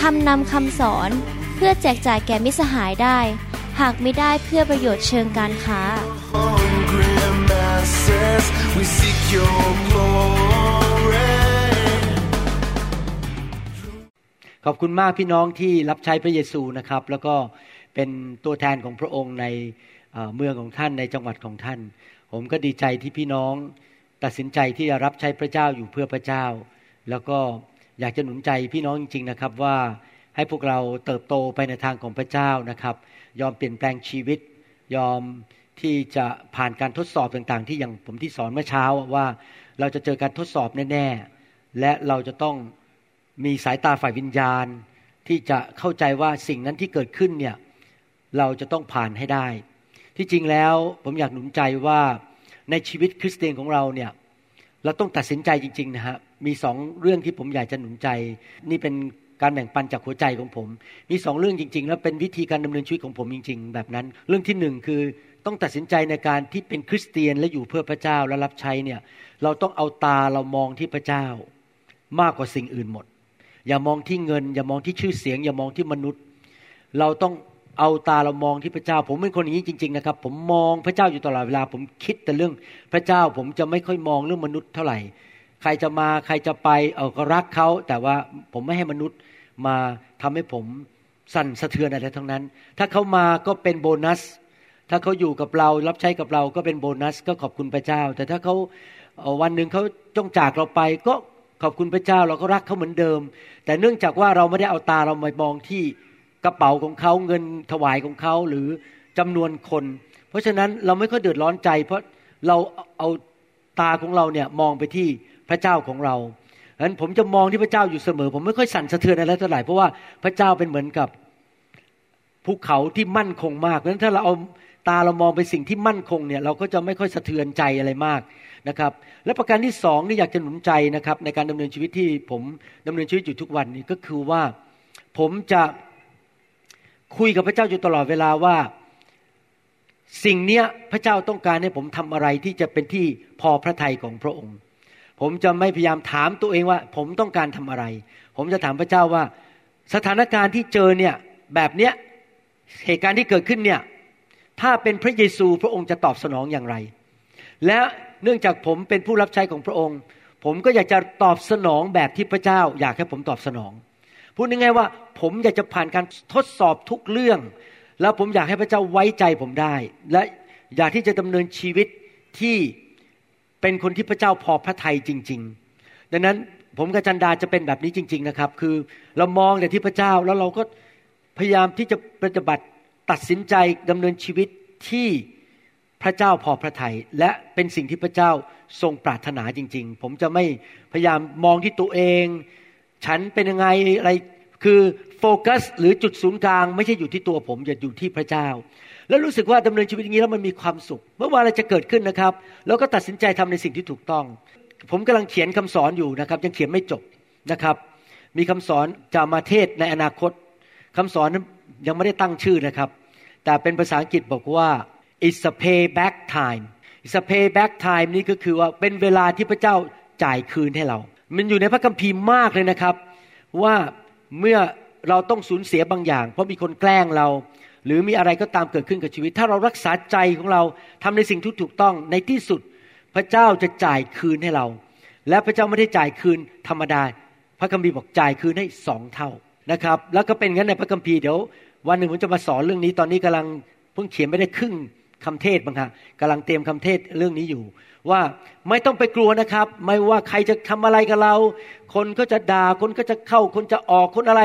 ทำนำคำสอนเพื่อแจกจ่ายแก่มิสหายได้ หากไม่ได้เพื่อประโยชน์เชิงการค้า ขอบคุณมากพี่น้องที่รับใช้พระเยซูนะครับ แล้วก็เป็นตัวแทนของพระองค์ในเมืองของท่านในจังหวัดของท่าน ผมก็ดีใจที่พี่น้องตัดสินใจที่จะรับใช้พระเจ้าอยู่เพื่อพระเจ้า แล้วก็ อยากจะหนุนใจพี่น้องจริงๆนะครับว่าให้พวกเราเติบโตไปในทางของพระเจ้านะครับ ยอมเปลี่ยนแปลงชีวิต ยอมที่จะผ่านการทดสอบต่างๆ ที่อย่างผมที่สอนเมื่อเช้าว่าเราจะเจอการทดสอบแน่ๆ และเราจะต้องมีสายตาฝ่ายวิญญาณ ที่จะเข้าใจว่าสิ่งนั้นที่เกิดขึ้นเนี่ยเราจะต้องผ่านให้ได้ ที่จริงแล้วผมอยากหนุนใจว่าในชีวิตคริสเตียนของเราเนี่ยเราต้องตัดสินใจจริง ๆ นะฮะ มีสองเรื่องที่ผมอยากจะหนุนใจ นี่เป็นการแบ่งปันจากหัวใจของผม มีสองเรื่องจริง ๆ แล้วเป็นวิธีการดำเนินชีวิตของผมจริง ๆ แบบนั้น เรื่องที่หนึ่งคือต้องตัดสินใจในการที่เป็นคริสเตียนและอยู่เพื่อพระเจ้าและรับใช้เนี่ย เราต้องเอาตาเรามองที่พระเจ้า มากกว่าสิ่งอื่นหมด อย่ามองที่เงิน อย่ามองที่ชื่อเสียง อย่ามองที่มนุษย์ เราต้องเอาตาเรามองที่พระเจ้า ผมเป็นคนอย่างนี้จริง ๆ นะครับ ผมมองพระเจ้าอยู่ตลอดเวลา ผมคิดแต่เรื่องพระเจ้า ผมจะไม่ค่อยมองเรื่องมนุษย์เท่าไหร่ ใครจะมาใครจะไปเออก็รักเขาแต่ว่าผมไม่ให้มนุษย์มาทำให้ผมสั่นสะเทือนอะไรทั้งนั้น ถ้าเขามาก็เป็นโบนัส ถ้าเขาอยู่กับเรารับใช้กับเราก็เป็นโบนัส ก็ขอบคุณพระเจ้า แต่ถ้าเขาวันหนึ่งเขาจ้องจากเราไปก็ขอบคุณพระเจ้าเราก็รักเขาเหมือนเดิม แต่เนื่องจากว่าเราไม่ได้เอาตาเรามามองที่กระเป๋าของเขาเงินถวายของเขาหรือจำนวนคน เพราะฉะนั้นเราไม่ค่อยเดือดร้อนใจ เพราะเราเอาตาของเราเนี่ยมองไปที่ ระเจ้าของเราฉะนั้นผมจะมองที่พระเจ้าอยู่เสมอ ผมไม่ค่อยสั่นสะเทือนอะไรเท่าไหร่เพราะว่าพระเจ้าเป็นเหมือนกับภูเขาที่มั่นคงมากเพราะฉะนั้นถ้าเราเอาตาเรามองไปสิ่งที่มั่นคงเนี่ยเราก็จะไม่ค่อยสะเทือนใจอะไรมากนะครับ และประการที่สองที่อยากจะหนุนใจนะครับ ในการดำเนินชีวิตที่ผมดำเนินชีวิตอยู่ทุกวันนี้ก็คือว่าผมจะคุยกับพระเจ้าอยู่ตลอดเวลาว่าสิ่งเนี้ยพระเจ้าต้องการให้ผมทำอะไรที่จะเป็นที่พอพระทัยของพระองค์ ผมจะไม่พยายามถามตัวเองว่า ผมต้องการทำอะไร ผมจะถามพระเจ้าว่า สถานการณ์ที่เจอเนี่ยแบบเนี้ยเหตุการณ์ที่เกิดขึ้นเนี่ยถ้าเป็นพระเยซูพระองค์จะตอบสนองอย่างไร และเนื่องจากผมเป็นผู้รับใช้ของพระองค์ ผมก็อยากจะตอบสนองแบบที่พระเจ้า อยากให้ผมตอบสนอง พูดง่ายๆว่า ผมอยากจะผ่านการทดสอบทุกเรื่อง แล้วผมอยากให้พระเจ้าไว้ใจผมได้ และอยากที่จะดำเนินชีวิตที่ เป็นคนที่พระเจ้าพอพระทัยจริง ๆ ดังนั้นผมกับจันดาจะเป็นแบบนี้จริง ๆนะครับ คือเรามองแต่ที่พระเจ้าแล้วเราก็พยายามที่จะปฏิบัติตัดสินใจดำเนินชีวิตที่พระเจ้าพอพระทยัยและเป็นสิ่งที่พระเจ้าทรงปรารถนาจริง ๆ ผมจะไม่พยายามมองที่ตัวเอง ฉันเป็นยังไงอะไรคือโฟกัส หรือจุดศูนย์กลาง ไม่ใช่อยู่ที่ตัวผมจะอยู่ที่พระเจ้า แล้วรู้สึกว่าดำเนินชีวิตอย่างนี้แล้วมันมีความสุข เมื่อว่าอะไรจะเกิดขึ้นนะครับเราก็ตัดสินใจทำในสิ่งที่ถูกต้อง ผมกำลังเขียนคำสอนอยู่นะครับ ยังเขียนไม่จบนะครับ มีคำสอนจะมาเทศในอนาคตคำสอนนั้นยังไม่ได้ตั้งชื่อนะครับ แต่เป็นภาษาอังกฤษบอกว่า it's a payback time it's a payback time นี่ก็คือว่าเป็นเวลาที่พระเจ้าจ่ายคืนให้เรา มันอยู่ในพระคัมภีร์มากเลยนะครับ ว่าเมื่อเราต้องสูญเสียบางอย่าง เพราะมีคนแกล้งเรา หรือมีอะไรก็ตามเกิดขึ้นกับชีวิต ถ้าเรารักษาใจของเราทำในสิ่งที่ถูกต้องในที่สุด พระเจ้าจะจ่ายคืนให้เรา และพระเจ้าไม่ได้จ่ายคืนธรรมดา พระคัมภีร์บอกจ่ายคืนให้สองเท่านะครับ แล้วก็เป็นงั้นในพระคัมภีร์เดี๋ยววันหนึ่งผมจะมาสอนเรื่องนี้ตอนนี้กำลังเพิ่งเขียนไม่ได้ครึ่งคำเทศบ้างฮะกำลังเตรียมคำเทศเรื่องนี้อยู่ ว่าไม่ต้องไปกลัวนะครับ ไม่ว่าใครจะทำอะไรกับเรา คนก็จะด่าคนก็จะเข้าคนจะออกคนอะไร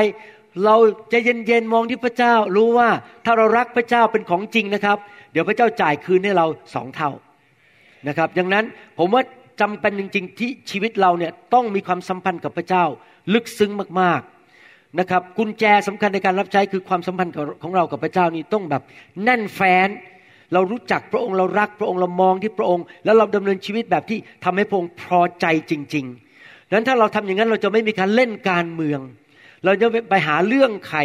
เราจะเย็นๆมองที่พระเจ้ารู้ว่าถ้าเรารักพระเจ้าเป็นของจริงนะครับ เดี๋ยวพระเจ้าจ่ายคืนให้เราสองเท่านะครับดังนั้นผมว่าจำเป็นจริงๆที่ชีวิตเราเนี่ยต้องมีความสัมพันธ์กับพระเจ้า ลึกซึ้งมากๆนะครับกุญแจสำคัญในการรับใช้คือความสัมพันธ์ของเรากับพระเจ้านี่ต้องแบบแน่นแฟ้นเรารู้จักพระองค์เรารักพระองค์เรามองที่พระองค์ แล้วเราดำเนินชีวิตแบบที่ทำให้พระองค์พอใจจริงๆดังนั้นถ้าเราทำอย่างนั้นเราจะไม่มีการเล่นการเมือง เราจะไปหาเรื่องใคร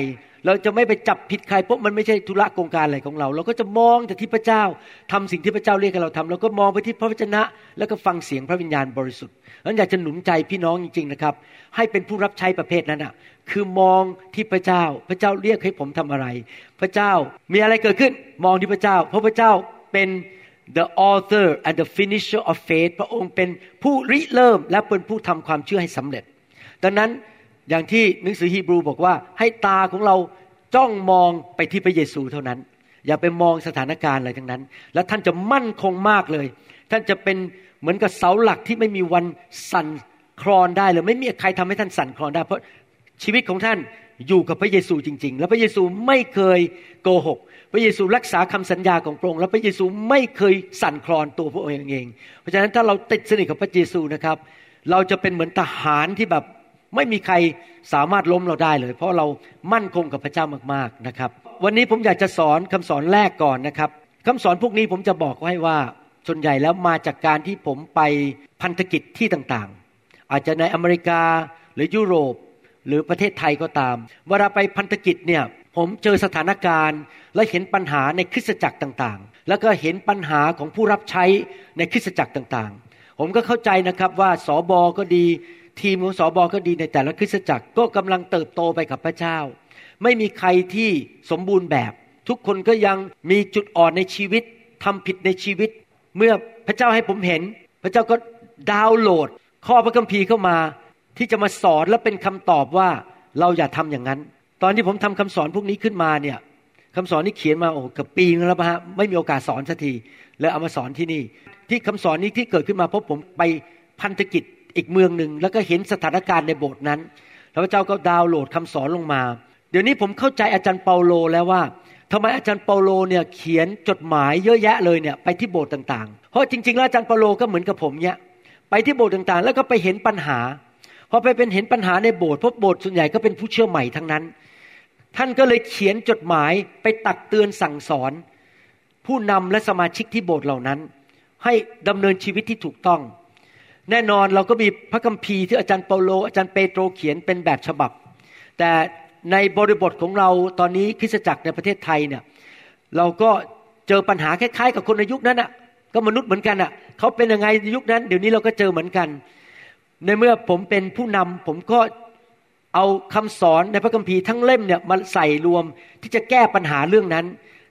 เราจะไม่ไปจับผิดใครเพราะมันไม่ใช่ธุระโกงการอะไรของเรา เราก็จะมองแต่ที่พระเจ้าทำสิ่งที่พระเจ้าเรียกให้เราทำเราก็มองไปที่พระวจนะ แล้วก็ฟังเสียงพระวิญญาณบริสุทธิ์นั้นอยากจะหนุนใจพี่น้องจริง ๆนะครับ ให้เป็นผู้รับใช้ประเภทนั้นอะคือมองที่พระเจ้า พระเจ้าเรียกให้ผมทำอะไร พระเจ้ามีอะไรเกิดขึ้น มองที่พระเจ้า เพราะพระเจ้าเป็น the author and the finisher of faith พระองค์เป็นผู้ริเริ่มและเป็นผู้ทำความเชื่อให้สำเร็จ ดังนั้น อย่างที่หนังสือฮีบรูบอกว่าให้ตาของเราจ้องมองไปที่พระเยซูเท่านั้น อย่าไปมองสถานการณ์อะไรทั้งนั้น แล้วท่านจะมั่นคงมากเลย ท่านจะเป็นเหมือนกับเสาหลักที่ไม่มีวันสั่นคลอนได้เลยไม่มีใครทำให้ท่านสั่นคลอนได้ เพราะชีวิตของท่านอยู่กับพระเยซูจริง ๆ แล้วพระเยซูไม่เคยโกหก พระเยซูรักษาคำสัญญาของพระองค์แล้วพระเยซูไม่เคยสั่นคลอนตัวพระองค์เอง เพราะฉะนั้นถ้าเราติดสนิทกับพระเยซูนะครับ เราจะเป็นเหมือนทหารที่แบบ ไม่มีใครสามารถล้มเราได้เลย เพราะเรามั่นคงกับพระเจ้ามากๆนะครับ วันนี้ผมอยากจะสอนคำสอนแรกก่อนนะครับคำสอนพวกนี้ผมจะบอกให้ว่าส่วนใหญ่แล้วมาจากการที่ผมไปพันธกิจที่ต่างๆ อาจจะในอเมริกาหรือยุโรปหรือประเทศไทยก็ตาม เวลาไปพันธกิจเนี่ยผมเจอสถานการณ์ และเห็นปัญหาในคริสตจักรต่างๆ แล้วก็เห็นปัญหาของผู้รับใช้ในคริสตจักรต่างๆ ผมก็เข้าใจนะครับว่าสอบอก็ดี ทีมของสอบอก็ดีในแต่ละคริสตจักรก็กำลังเติบโตไปกับพระเจ้า ไม่มีใครที่สมบูรณ์แบบ ทุกคนก็ยังมีจุดอ่อนในชีวิตทำผิดในชีวิต เมื่อพระเจ้าให้ผมเห็น พระเจ้าก็ดาวน์โหลด ข้อพระคัมภีร์เข้ามา ที่จะมาสอนและเป็นคำตอบว่าเราอย่าทำอย่างนั้น ตอนที่ผมทำคำสอนพวกนี้ขึ้นมาเนี่ยคำสอนนี้เขียนมาโอ้กับปีนึงแล้วฮะไม่มีโอกาสสอนสักทีเลยเอามาสอนที่นี่ ที่คำสอนนี้ที่เกิดขึ้นมาเพราะผมไปพันธกิจ อีกเมืองหนึ่งแล้วก็เห็นสถานการณ์ในโบสถ์นั้น แล้วพระเจ้าก็ดาวน์โหลดคำสอนลงมา เดี๋ยวนี้ผมเข้าใจอาจารย์เปาโลแล้วว่าทำไมอาจารย์เปาโลเนี่ยเขียนจดหมายเยอะแยะเลยเนี่ยไปที่โบสถ์ต่างๆ เพราะจริงๆแล้วอาจารย์เปาโลก็เหมือนกับผมเนี่ยไปที่โบสถ์ต่างๆ แล้วก็ไปเห็นปัญหาพอไปเป็นเห็นปัญหาในโบสถ์เพราะโบสถ์ส่วนใหญ่ก็เป็นผู้เชื่อใหม่ทั้งนั้น ท่านก็เลยเขียนจดหมายไปตักเตือนสั่งสอน ผู้นำและสมาชิกที่โบสถ์เหล่านั้น ให้ดำเนินชีวิตที่ถูกต้อง แน่นอนเราก็มีพระคัมภีร์ที่อาจารย์เปาโล อาจารย์เปโตรเขียนเป็นแบบฉบับ แต่ในบริบทของเราตอนนี้คริสตจักรในประเทศไทยเนี่ยเราก็เจอปัญหาคล้ายๆกับคนในยุคนั้นอะก็มนุษย์เหมือนกันอะเขาเป็นยังไงในยุคนั้น เดี๋ยวนี้เราก็เจอเหมือนกัน ในเมื่อผมเป็นผู้นำผมก็เอาคำสอนในพระคัมภีร์ทั้งเล่มเนี่ยมาใส่รวมที่จะแก้ปัญหาเรื่องนั้น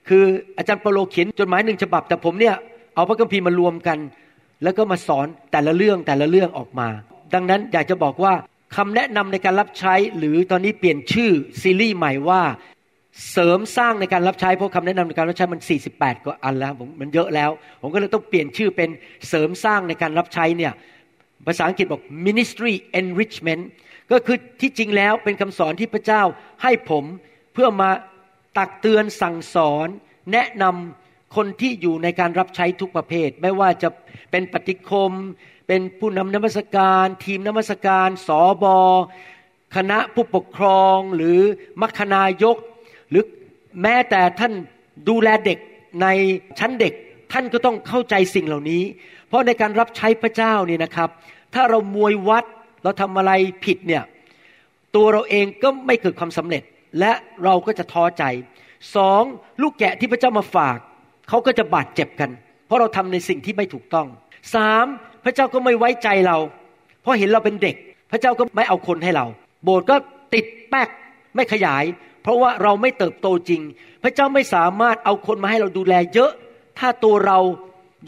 คืออาจารย์เปโลเขียนจดหมายหนึ่งฉบับ แต่ผมเนี่ยเอาพระคัมภีร์มารวมกัน แล้วก็มาสอนแต่ละเรื่องแต่ละเรื่องออกมา ดังนั้นอยากจะบอกว่าคำแนะนำในการรับใช้ หรือตอนนี้เปลี่ยนชื่อซีรีส์ใหม่ว่าเสริมสร้างในการรับใช้เพราะคำแนะนำในการรับใช้มัน 48 กว่าอันแล้วผมมันเยอะแล้ว ผมก็เลยต้องเปลี่ยนชื่อเป็นเสริมสร้างในการรับใช้เนี่ยภาษาอังกฤษบอก ministry enrichment ก็คือที่จริงแล้วเป็นคำสอนที่พระเจ้าให้ผมเพื่อมาตักเตือนสั่งสอน แนะนำ คนที่อยู่ในการรับใช้ทุกประเภท ไม่ว่าจะเป็นปฏิคม เป็นผู้นำนมัสการ ทีมนมัสการสอบอคณะผู้ปกครองหรือมัคคณายก หรือแม้แต่ท่านดูแลเด็กในชั้นเด็กท่านก็ต้องเข้าใจสิ่งเหล่านี้ เพราะในการรับใช้พระเจ้านี่นะครับ ถ้าเรามวยวัดเราทำอะไรผิดเนี่ยตัวเราเองก็ไม่เกิดความสำเร็จ และเราก็จะท้อใจสองลูกแกะที่พระเจ้ามาฝาก เขาก็จะบาดเจ็บกัน เพราะเราทำในสิ่งที่ไม่ถูกต้องสามพระเจ้าก็ไม่ไว้ใจเรา เพราะเห็นเราเป็นเด็ก พระเจ้าก็ไม่เอาคนให้เรา โบสถ์ก็ติดแป๊กไม่ขยาย เพราะว่าเราไม่เติบโตจริง พระเจ้าไม่สามารถเอาคนมาให้เราดูแลเยอะ ถ้าตัวเรา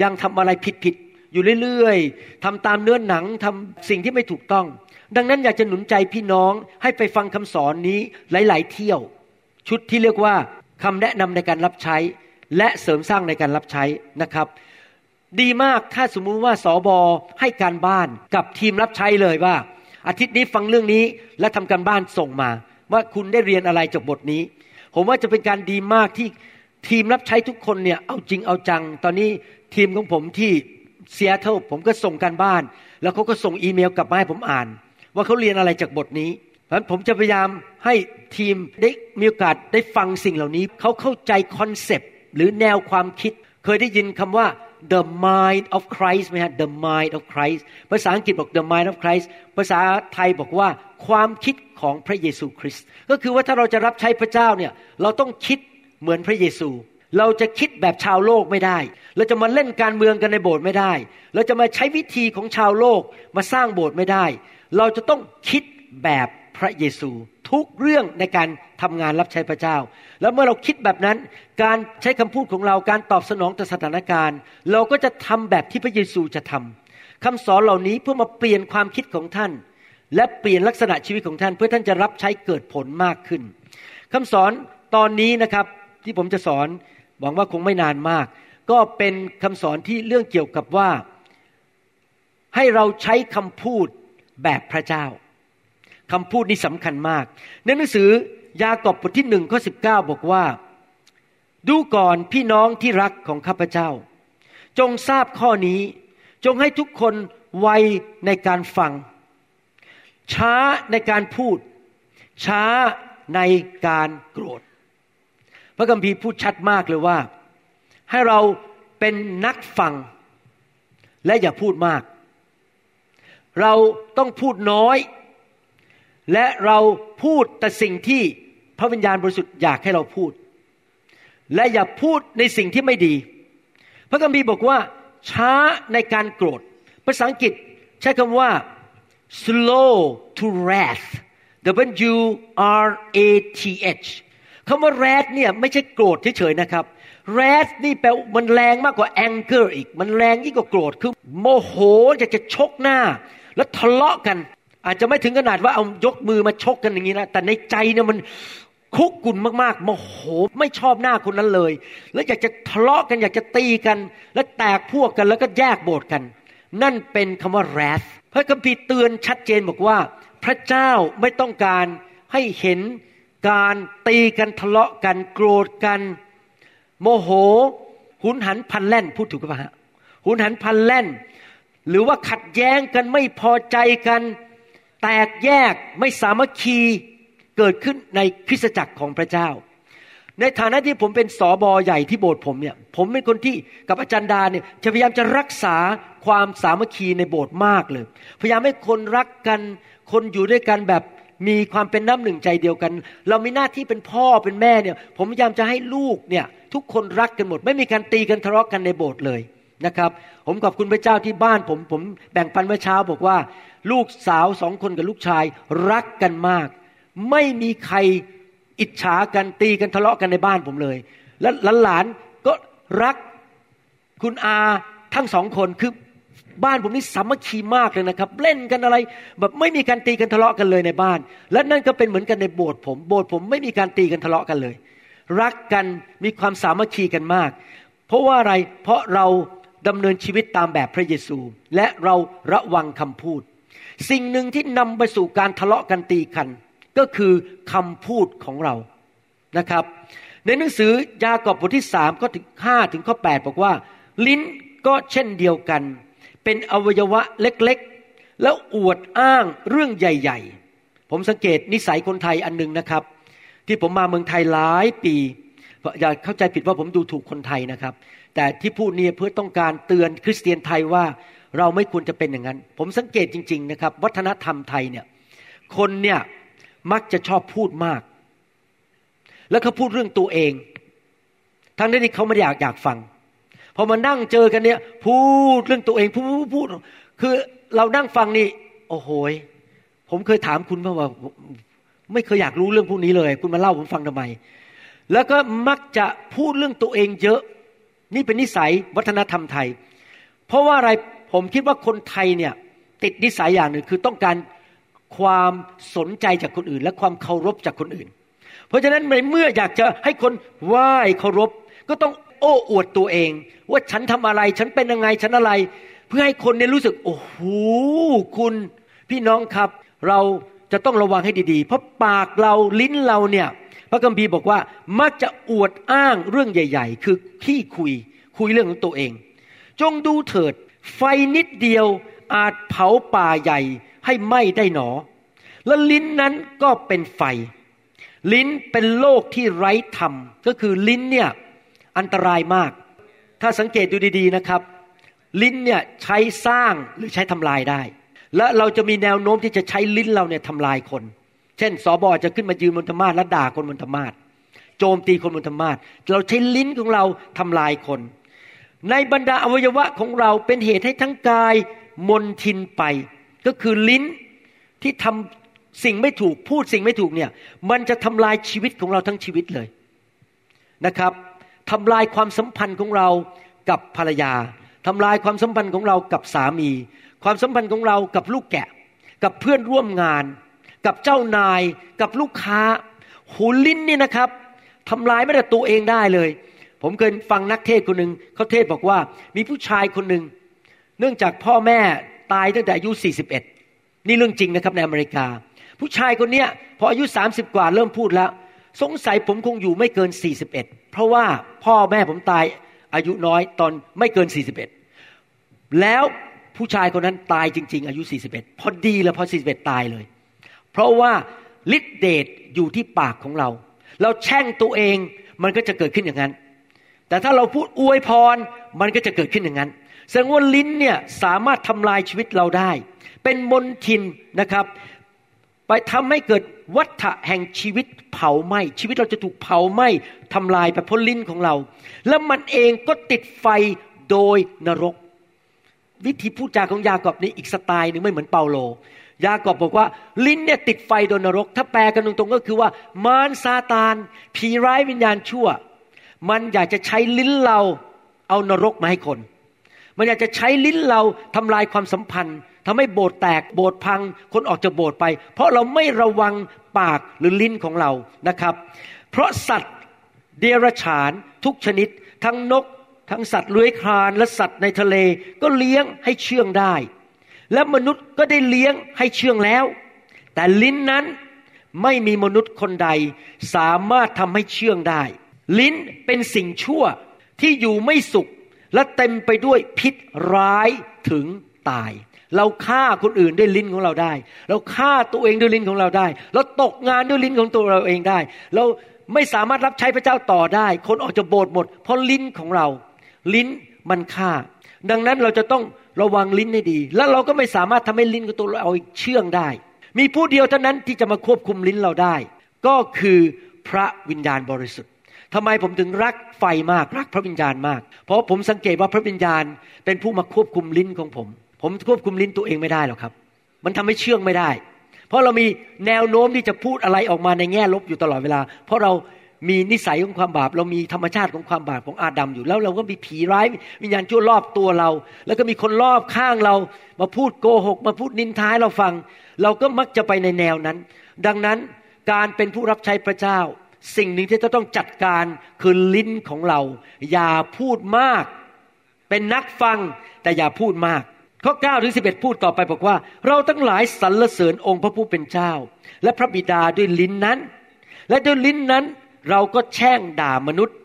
ยังทำอะไรผิดๆอยู่เรื่อยๆทำตามเนื้อหนังทำสิ่งที่ไม่ถูกต้อง ดังนั้นอยากจะหนุนใจพี่น้องให้ไปฟังคำสอนนี้หลาย ๆ เที่ยว ชุดที่เรียกว่าคำแนะนำในการรับใช้ และเสริมสร้างในการรับใช้นะครับ ดีมากถ้าสมมุติว่าสอบอให้การบ้านกับทีมรับใช้เลยว่า อาทิตย์นี้ฟังเรื่องนี้และทำการบ้านส่งมา ว่าคุณได้เรียนอะไรจากบทนี้ ผมว่าจะเป็นการดีมากที่ทีมรับใช้ทุกคนเนี่ยเอาจริงเอาจัง ตอนนี้ทีมของผมที่เซียเท่าผมก็ส่งการบ้าน แล้วเขาก็ส่งอีเมลกลับมาให้ผมอ่าน ว่าเขาเรียนอะไรจากบทนี้เพราะผมจะพยายามให้ทีมได้มีโอกาสได้ฟังสิ่งเหล่านี้ เขาเข้าใจคอนเซปต์ หรือแนวความคิด เคยได้ยินคำว่า the mind of Christ ไหมฮะ the mind of Christ ภาษาอังกฤษบอก the mind of Christ ภาษาไทยบอกว่าความคิดของพระเยซูคริสต์ก็คือว่าถ้าเราจะรับใช้พระเจ้าเนี่ยเราต้องคิดเหมือนพระเยซู เราจะคิดแบบชาวโลกไม่ได้ เราจะมาเล่นการเมืองกันในโบสถ์ไม่ได้ เราจะมาใช้วิธีของชาวโลกมาสร้างโบสถ์ไม่ได้ เราจะต้องคิดแบบพระเยซู ทุกเรื่องในการทำงานรับใช้พระเจ้า แล้วเมื่อเราคิดแบบนั้น การใช้คำพูดของเราการตอบสนองต่อสถานการณ์ เราก็จะทำแบบที่พระเยซูจะทำคำสอนเหล่านี้เพื่อมาเปลี่ยนความคิดของท่าน และเปลี่ยนลักษณะชีวิตของท่าน เพื่อท่านจะรับใช้เกิดผลมากขึ้นคำสอนตอนนี้นะครับที่ผมจะสอนหวังว่าคงไม่นานมาก ก็เป็นคำสอนที่เรื่องเกี่ยวกับว่าให้เราใช้คำพูดแบบพระเจ้า คำพูดนี้สำคัญมาก ในหนังสือยากอบบทที่หนึ่งข้อสิบเก้าบอกว่า ดูก่อนพี่น้องที่รักของข้าพเจ้า จงทราบข้อนี้ จงให้ทุกคนไวในการฟัง ช้าในการพูด ช้าในการโกรธ พระคัมภีร์พูดชัดมากเลยว่า ให้เราเป็นนักฟัง และอย่าพูดมาก เราต้องพูดน้อย และเราพูดแต่สิ่งที่พระวิญญาณบริสุทธิ์อยากให้เราพูด และอย่าพูดในสิ่งที่ไม่ดี พระคัมภีร์บอกว่า ช้าในการโกรธ ภาษาอังกฤษใช้คำว่า slow to wrath W R A T H คำว่า wrath เนี่ยไม่ใช่โกรธเฉยๆนะครับ wrath นี่แปลมันแรงมากกว่า anger อีก มันแรงยิ่งกว่าโกรธ คือโมโหอยากจะชกหน้า แล้วทะเลาะกัน อาจจะไม่ถึงขนาดว่าเอายกมือมาชกกันอย่างนี้นะแต่ในใจเนี่ยมันคุกกุ่นมากๆโมโหไม่ชอบหน้าคนนั้นเลย แล้วอยากจะทะเลาะกันอยากจะตีกัน แล้วแตกพวกกันแล้วก็แยกโบสถ์กัน นั่นเป็นคำว่า wrath พระคัมภีร์เตือนชัดเจนบอกว่า พระเจ้าไม่ต้องการให้เห็นการตีกันทะเลาะกันโกรธกัน โมโห หุนหันพันแล่นพูดถูกป่ะฮะหุนหันพันแล่น หรือว่าขัดแย้งกันไม่พอใจกัน แตกแยกไม่สามัคคีเกิดขึ้นในคริสตจักรของพระเจ้า ในฐานะที่ผมเป็นสอบอใหญ่ที่โบสถ์ผมเนี่ยผมเป็นคนที่กับอาจารย์ดาเนี่ยจะพยายามจะรักษาความสามัคคีในโบสถ์มากเลย พยายามให้คนรักกัน คนอยู่ด้วยกันแบบมีความเป็นน้ำหนึ่งใจเดียวกัน เรามีหน้าที่เป็นพ่อเป็นแม่เนี่ย ผมพยายามจะให้ลูกเนี่ยทุกคนรักกันหมด ไม่มีการตีกันทะเลาะกันในโบสถ์เลย นะครับ ผมขอบคุณพระเจ้าที่บ้านผม ผมแบ่งปันเมื่อเช้าบอกว่า ลูกสาวสองคนกับลูกชายรักกันมาก ไม่มีใครอิจฉากันตีกันทะเลาะกันในบ้านผมเลย และหลานก็รักคุณอาทั้งสองคนคือบ้านผมนี่สามัคคีมากเลยนะครับ เล่นกันอะไร แบบไม่มีการตีกันทะเลาะกันเลยในบ้าน และนั่นก็เป็นเหมือนกันในโบสถ์ผม โบสถ์ผมไม่มีการตีกันทะเลาะกันเลย รักกันมีความสามัคคีกันมาก เพราะว่าอะไรเพราะเรา ดำเนินชีวิตตามแบบพระเยซู และเราระวังคำพูด สิ่งหนึ่งที่นำไปสู่การทะเลาะกันตีกัน ก็คือคำพูดของเรานะครับ ในหนังสือยากอบบทที่สามก็ถึงห้าถึงข้อแปดบอกว่า ลิ้นก็เช่นเดียวกัน เป็นอวัยวะเล็กๆ แล้วอวดอ้างเรื่องใหญ่ ๆ ผมสังเกตนิสัยคนไทยอันหนึ่งนะครับ ที่ผมมาเมืองไทยหลายปีอย่าเข้าใจผิดว่าผมดูถูกคนไทยนะครับ แต่ที่พูดนี้เพื่อต้องการเตือนคริสเตียนไทยว่าเราไม่ควรจะเป็นอย่างนั้น ผมสังเกตจริง ๆ นะครับ วัฒนธรรมไทยเนี่ยคนเนี่ยมักจะชอบพูดมาก แล้วเขาพูดเรื่องตัวเอง ทั้งที่เขาไม่อยากอยากฟังพอมานั่งเจอกันเนี่ย พูดเรื่องตัวเองพูดพูดคือเรานั่งฟังนี่ โอ้โหผมเคยถามคุณว่า ไม่เคยอยากรู้เรื่องพวกนี้เลย คุณมาเล่าผมฟังทำไม แล้วก็มักจะพูดเรื่องตัวเองเยอะ นี่เป็นนิสัยวัฒนธรรมไทย เพราะว่าอะไรผมคิดว่าคนไทยเนี่ยติดนิสัยอย่างหนึ่งคือต้องการความสนใจจากคนอื่น และความเคารพจากคนอื่น เพราะฉะนั้นเมื่ออยากจะให้คนไหว้เคารพ ก็ต้องโอ้อวดตัวเอง ว่าฉันทำอะไร ฉันเป็นยังไงฉันอะไร เพื่อให้คนเนี่ยรู้สึกโอ้โหคุณ พี่น้องครับ เรา จะต้องระวังให้ดีๆ เพราะปากเราลิ้นเราเนี่ย พระคัมภีร์บอกว่ามักจะอวดอ้างเรื่องใหญ่ ๆ คือขี้คุย คุยเรื่องของตัวเอง จงดูเถิด ไฟนิดเดียวอาจเผาป่าใหญ่ให้ไหม้ได้หนอ และลิ้นนั้นก็เป็นไฟ ลิ้นเป็นโลกที่ไร้ธรรม ก็คือลิ้นเนี่ยอันตรายมาก ถ้าสังเกตดูดีๆนะครับ ลิ้นเนี่ยใช้สร้างหรือใช้ทำลายได้ และเราจะมีแนวโน้มที่จะใช้ลิ้นเราเนี่ยทำลายคน เช่นสอบอจะขึ้นมายืนบนธรรมาทและด่าคนบนธรรมาทโจมตีคนบนธรรมาทเราใช้ลิ้นของเราทำลายคน ในบรรดาอวัยวะของเราเป็นเหตุให้ทั้งกายมนทินไป ก็คือลิ้นที่ทำสิ่งไม่ถูกพูดสิ่งไม่ถูกเนี่ย มันจะทำลายชีวิตของเราทั้งชีวิตเลยนะครับทำลายความสัมพันธ์ของเรากับภรรยาทำลายความสัมพันธ์ของเรากับสามี ความสัมพันธ์ของเรากับลูกแกะ กับเพื่อนร่วมงาน กับเจ้านาย กับลูกค้า หูลิ้นนี่นะครับทำลายไม่แต่ตัวเองได้เลย ผมเคยฟังนักเทศคนหนึ่งเขาเทศบอกว่า มีผู้ชายคนหนึ่งเนื่องจากพ่อแม่ตายตั้งแต่อายุ 41 นี่เรื่องจริงนะครับในอเมริกา ผู้ชายคนเนี้ยพออายุ 30 กว่าเริ่มพูดแล้ว สงสัยผมคงอยู่ไม่เกิน 41 เพราะว่าพ่อแม่ผมตายอายุน้อยตอนไม่เกิน 41 แล้ว ผู้ชายคนนั้นตายจริง ๆ อายุ 41 พอดีแล้วพอ 41 ตายเลย เพราะว่าฤทธิเดชอยู่ที่ปากของเรา เราแช่งตัวเองมันก็จะเกิดขึ้นอย่างนั้น แต่ถ้าเราพูดอวยพรมันก็จะเกิดขึ้นอย่างนั้น แสดงว่าลิ้นเนี่ยสามารถทำลายชีวิตเราได้ เป็นมนทินนะครับ ไปทำให้เกิดวัฏฏะแห่งชีวิตเผาไหม้ชีวิตเราจะถูกเผาไหม้ทำลายไปเพราะลิ้นของเรา แล้วมันเองก็ติดไฟโดยนรก วิธีพูดจาของยากอบนี้อีกสไตล์หนึ่งไม่เหมือนเปาโล ยากอบบอกว่า ลิ้นเนี่ยติดไฟโดยนรก ถ้าแปลกันตรงๆก็คือว่ามารซาตาน ผีร้ายวิญญาณชั่ว มันอยากจะใช้ลิ้นเราเอานรกมาให้คน มันอยากจะใช้ลิ้นเราทำลายความสัมพันธ์ทำให้โบสถ์แตกโบสถ์พัง คนออกจากโบสถ์ไป เพราะเราไม่ระวังปากหรือลิ้นของเรานะครับ เพราะสัตว์เดรัจฉานทุกชนิด ทั้งนก ทั้งสัตว์เลื้อยคลานและสัตว์ในทะเลก็เลี้ยงให้เชื่องได้ และมนุษย์ก็ได้เลี้ยงให้เชื่องแล้ว แต่ลิ้นนั้นไม่มีมนุษย์คนใด สามารถทำให้เชื่องได้ ลิ้นเป็นสิ่งชั่วที่อยู่ไม่สุขและเต็มไปด้วยพิษร้ายถึงตาย เราฆ่าคนอื่นด้วยลิ้นของเราได้ เราฆ่าตัวเองด้วยลิ้นของเราได้ เราตกงานด้วยลิ้นของตัวเราเองได้ เราไม่สามารถรับใช้พระเจ้าต่อได้ คนออกจากโบสถ์หมด เพราะลิ้นของเรา ลิ้นมันฆ่า ดังนั้นเราจะต้องระวังลิ้นให้ดี แล้วเราก็ไม่สามารถทำให้ลิ้นของตัวเราเชื่องได้ มีผู้เดียวเท่านั้นที่จะมาควบคุมลิ้นเราได้ ก็คือพระวิญญาณบริสุทธิ์ทำไมผมถึงรักไฟมากรักพระวิญญาณมาก เพราะผมสังเกตว่าพระวิญญาณเป็นผู้มาควบคุมลิ้นของผม ผมควบคุมลิ้นตัวเองไม่ได้หรอกครับ มันทำให้เชื่องไม่ได้ เพราะเรามีแนวโน้มที่จะพูดอะไรออกมาในแง่ลบอยู่ตลอดเวลา เพราะเรา มีนิสัยของความบาป เรามีธรรมชาติของความบาปของอาดัมอยู่แล้ว เราก็มีผีร้ายวิญญาณชั่วรอบตัวเรา แล้วก็มีคนรอบข้างเรา มาพูดโกหก มาพูดนินทายเราฟัง เราก็มักจะไปในแนวนั้น ดังนั้นการเป็นผู้รับใช้พระเจ้า สิ่งหนึ่งที่จะต้องจัดการคือลิ้นของเรา อย่าพูดมาก เป็นนักฟังแต่อย่าพูดมากข้อ9ถึง11 พูดต่อไปบอกว่า เราทั้งหลายสรรเสริญองค์พระผู้เป็นเจ้า และพระบิดาด้วยลิ้นนั้น และด้วยลิ้นนั้น เราก็แช่งด่ามนุษย์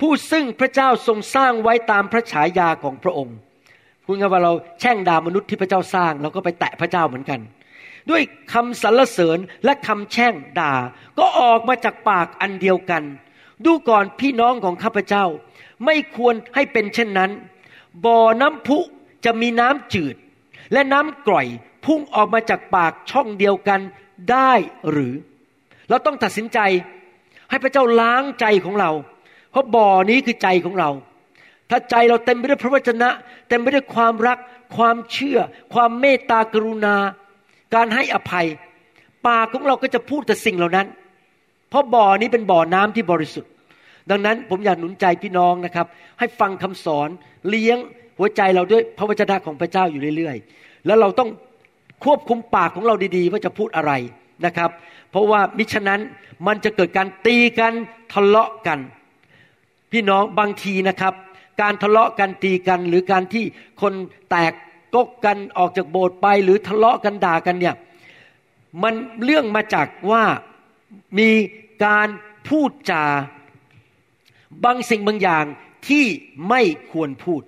ผู้ซึ่งพระเจ้าทรงสร้างไว้ตามพระฉายาของพระองค์พูดง่ายว่าเราแช่งด่ามนุษย์ที่พระเจ้าสร้างเราก็ไปแตะพระเจ้าเหมือนกัน ด้วยคำสรรเสริญและคำแช่งด่า ก็ออกมาจากปากอันเดียวกัน ดูก่อนพี่น้องของข้าพเจ้า ไม่ควรให้เป็นเช่นนั้น บ่อน้ำพุจะมีน้ำจืด และน้ำกร่อยพุ่งออกมาจากปากช่องเดียวกันได้หรือ เราต้องตัดสินใจ ให้พระเจ้าล้างใจของเรา เพราะบ่อนี้คือใจของเรา ถ้าใจเราเต็มไปด้วยพระวจนะ เต็มไปด้วยความรัก ความเชื่อ ความเมตตากรุณา การให้อภัย ปากของเราก็จะพูดแต่สิ่งเหล่านั้น เพราะบ่อนี้เป็นบ่อน้ำที่บริสุทธิ์ ดังนั้นผมอยากหนุนใจพี่น้องนะครับ ให้ฟังคำสอนเลี้ยงหัวใจเราด้วยพระวจนะของพระเจ้าอยู่เรื่อย ๆ แล้วเราต้องควบคุมปากของเราดีๆ ว่าจะพูดอะไร นะครับ เพราะว่ามิฉะนั้นมันจะเกิดการตีกันทะเลาะกัน พี่น้องบางทีนะครับ การทะเลาะกันตีกัน หรือการที่คนแตกกกกันออกจากโบสถ์ไป หรือทะเลาะกันด่ากันเนี่ยมันเรื่องมาจากว่ามีการพูดจาบางสิ่งบางอย่างที่ไม่ควรพูด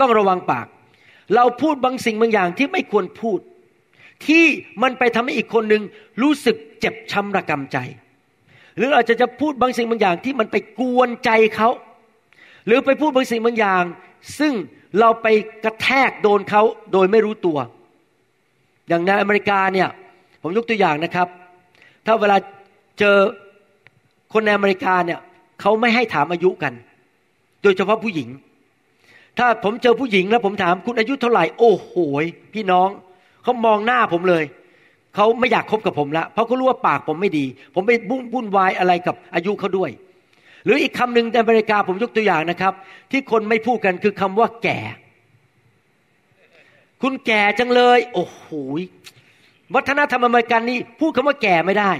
ต้องระวังปาก เราพูดบางสิ่งบางอย่างที่ไม่ควรพูด ที่มันไปทำให้อีกคนหนึ่งรู้สึกเจ็บช้ำระกำใจ หรืออาจจะจะพูดบางสิ่งบางอย่างที่มันไปกวนใจเขา หรือไปพูดบางสิ่งบางอย่าง ซึ่งเราไปกระแทกโดนเขาโดยไม่รู้ตัว อย่างในอเมริกาเนี่ยผมยกตัวอย่างนะครับ ถ้าเวลาเจอคนในอเมริกาเนี่ยเขาไม่ให้ถามอายุกัน โดยเฉพาะผู้หญิง ถ้าผมเจอผู้หญิงแล้วผมถามคุณอายุเท่าไหร่ โอ้โหพี่น้อง เขามองหน้าผมเลยเขาไม่อยากคบกับผมละเพราะเขารู้ว่าปากผมไม่ดี ผมไปบุ่นบุ่นวายอะไรกับอายุเขาด้วย หรืออีกคำหนึ่งในอเมริกาผมยกตัวอย่างนะครับ ที่คนไม่พูดกันคือคำว่าแก่ คุณแก่จังเลย โอ้โหวัฒนธรรมอเมริกันนี่พูดคำว่าแก่ไม่ได้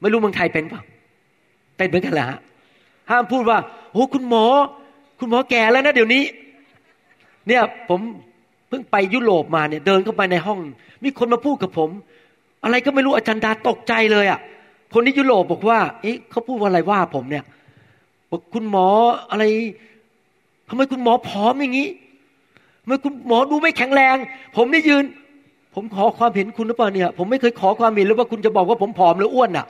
ไม่รู้เมืองไทยเป็นเปล่าเป็นเหมือนกันแหละฮะห้ามพูดว่าโอ้คุณหมอ คุณหมอแก่แล้วนะเดี๋ยวนี้ เนี่ยผม เพิ่งไปยุโรปมาเนี่ย เดินเข้าไปในห้อง มีคนมาพูดกับผม อะไรก็ไม่รู้อาจารย์ดาตกใจเลยอะ่ะ คนที่ยุโรปบอกว่า เอ๊ะเขาพูดว่าอะไรว่าผมเนี่ยบอกคุณหมออะไรทำไมคุณหมอผอมอย่างนี้ทำไมคุณหมอดูไม่แข็งแรง ผมได้ยืน ผมขอความเห็นคุณหรือเปล่าเนี่ย ผมไม่เคยขอความเห็นหรือว่าคุณจะบอกว่าผมผอมหรืออ้วนอะ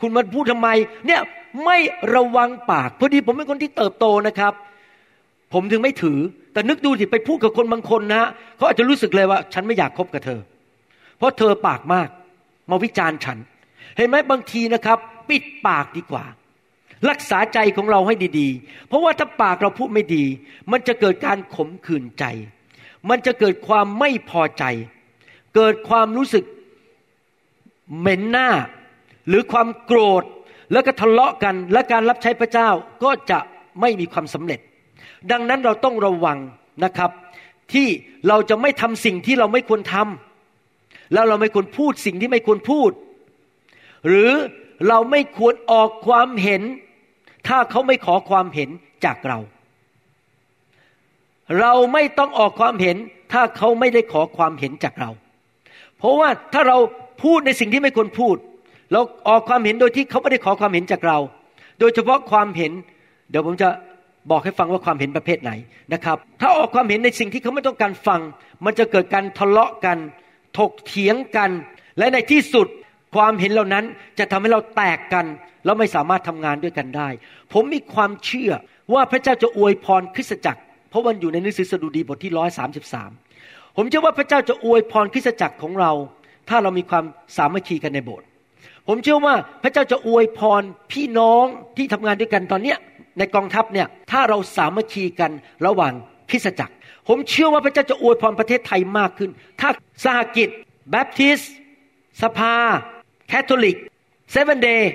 คุณมาพูดทำไม เนี่ยไม่ระวังปากพอดีผมเป็นคนที่เติบโตนะครับ ผมถึงไม่ถือ แต่นึกดูสิไปพูดกับคนบางคนนะเขาอาจจะรู้สึกเลยว่า ฉันไม่อยากคบกับเธอ เพราะเธอปากมาก มาวิจารณ์ฉัน เห็นไหมบางทีนะครับ ปิดปากดีกว่า รักษาใจของเราให้ดีๆ เพราะว่าถ้าปากเราพูดไม่ดี มันจะเกิดการขมขื่นใจ มันจะเกิดความไม่พอใจ เกิดความรู้สึกเหม็นหน้า หรือความโกรธแล้วก็ทะเลาะกัน และการรับใช้พระเจ้าก็จะไม่มีความสำเร็จ ดังนั้นเราต้องระวังนะครับ ที่เราจะไม่ทำสิ่งที่เราไม่ควรทำแล้วเราไม่ควรพูดสิ่งที่ไม่ควรพูด หรือเราไม่ควรออกความเห็น ถ้าเขาไม่ขอความเห็นจากเรา เราไม่ต้องออกความเห็น ถ้าเขาไม่ได้ขอความเห็นจากเรา เพราะว่าถ้าเราพูดในสิ่งที่ไม่ควรพูด เราออกความเห็นโดยที่เขาไม่ได้ขอความเห็นจากเรา โดยเฉพาะความเห็น เดี๋ยวผมจะ บอกให้ฟังว่าความเห็นประเภทไหนนะครับ ถ้าออกความเห็นในสิ่งที่เขาไม่ต้องการฟัง มันจะเกิดการทะเลาะกัน ถกเถียงกัน และในที่สุดความเห็นเหล่านั้นจะทำให้เราแตกกัน แล้วไม่สามารถทำงานด้วยกันได้ ผมมีความเชื่อว่าพระเจ้าจะอวยพรคริสตจักร เพราะมันอยู่ในหนังสือสดุดีบทที่ร้อยสาสิบสามผมเชื่อว่าพระเจ้าจะอวยพรคริสตจักรของเรา ถ้าเรามีความสามัคคีกันในโบสถ์ผมเชื่อว่าพระเจ้าจะอวยพรพี่น้องที่ทำงานด้วยกันตอนเนี้ย ในกองทัพเนี่ยถ้าเราสามัคคีกันระหว่างคริสตจักร ผมเชื่อว่าพระเจ้าจะอวยพรประเทศไทยมากขึ้น ถ้าสหกิจแบ๊บติสต์สภา คาทอลิก Seventh Day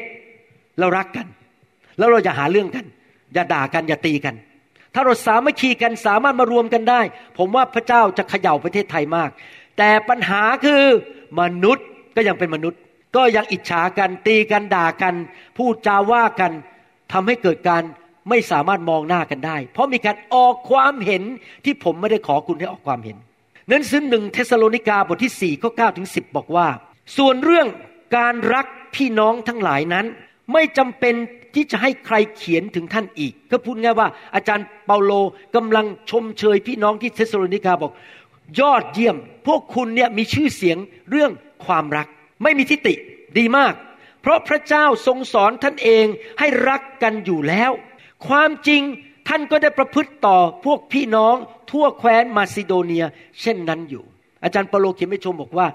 เรารักกัน แล้วเราอย่าหาเรื่องกัน อย่าด่ากันอย่าตีกัน ถ้าเราสามัคคีกันสามารถมารวมกันได้ ผมว่าพระเจ้าจะเขย่าประเทศไทยมาก แต่ปัญหาคือมนุษย์ก็ยังเป็นมนุษย์ ก็ยังอิจฉากันตีกันด่ากัน พูดจาว่ากันทำให้เกิดการ ไม่สามารถมองหน้ากันได้ เพราะมีการออกความเห็นที่ผมไม่ได้ขอคุณให้ออกความเห็นนั้นซึ่งหนึ่งเทสโลนิกาบทที่4ข้อ9ถึง10 บอกว่า ส่วนเรื่องการรักพี่น้องทั้งหลายนั้น ไม่จำเป็นที่จะให้ใครเขียนถึงท่านอีก ก็พูดง่ายว่า อาจารย์เปาโลกำลังชมเชยพี่น้องที่เทสโลนิกาบอก ยอดเยี่ยม พวกคุณเนี่ยมีชื่อเสียงเรื่องความรัก ไม่มีทิฏฐิดีมาก เพราะพระเจ้าทรงสอนท่านเองให้รักกันอยู่แล้ว ความจริงท่านก็ได้ประพฤติต่อพวกพี่น้องทั่วแคว้นมาซิโดเนีย เช่นนั้นอยู่ อาจารย์เปโลเขียนไม่ชมบอกว่า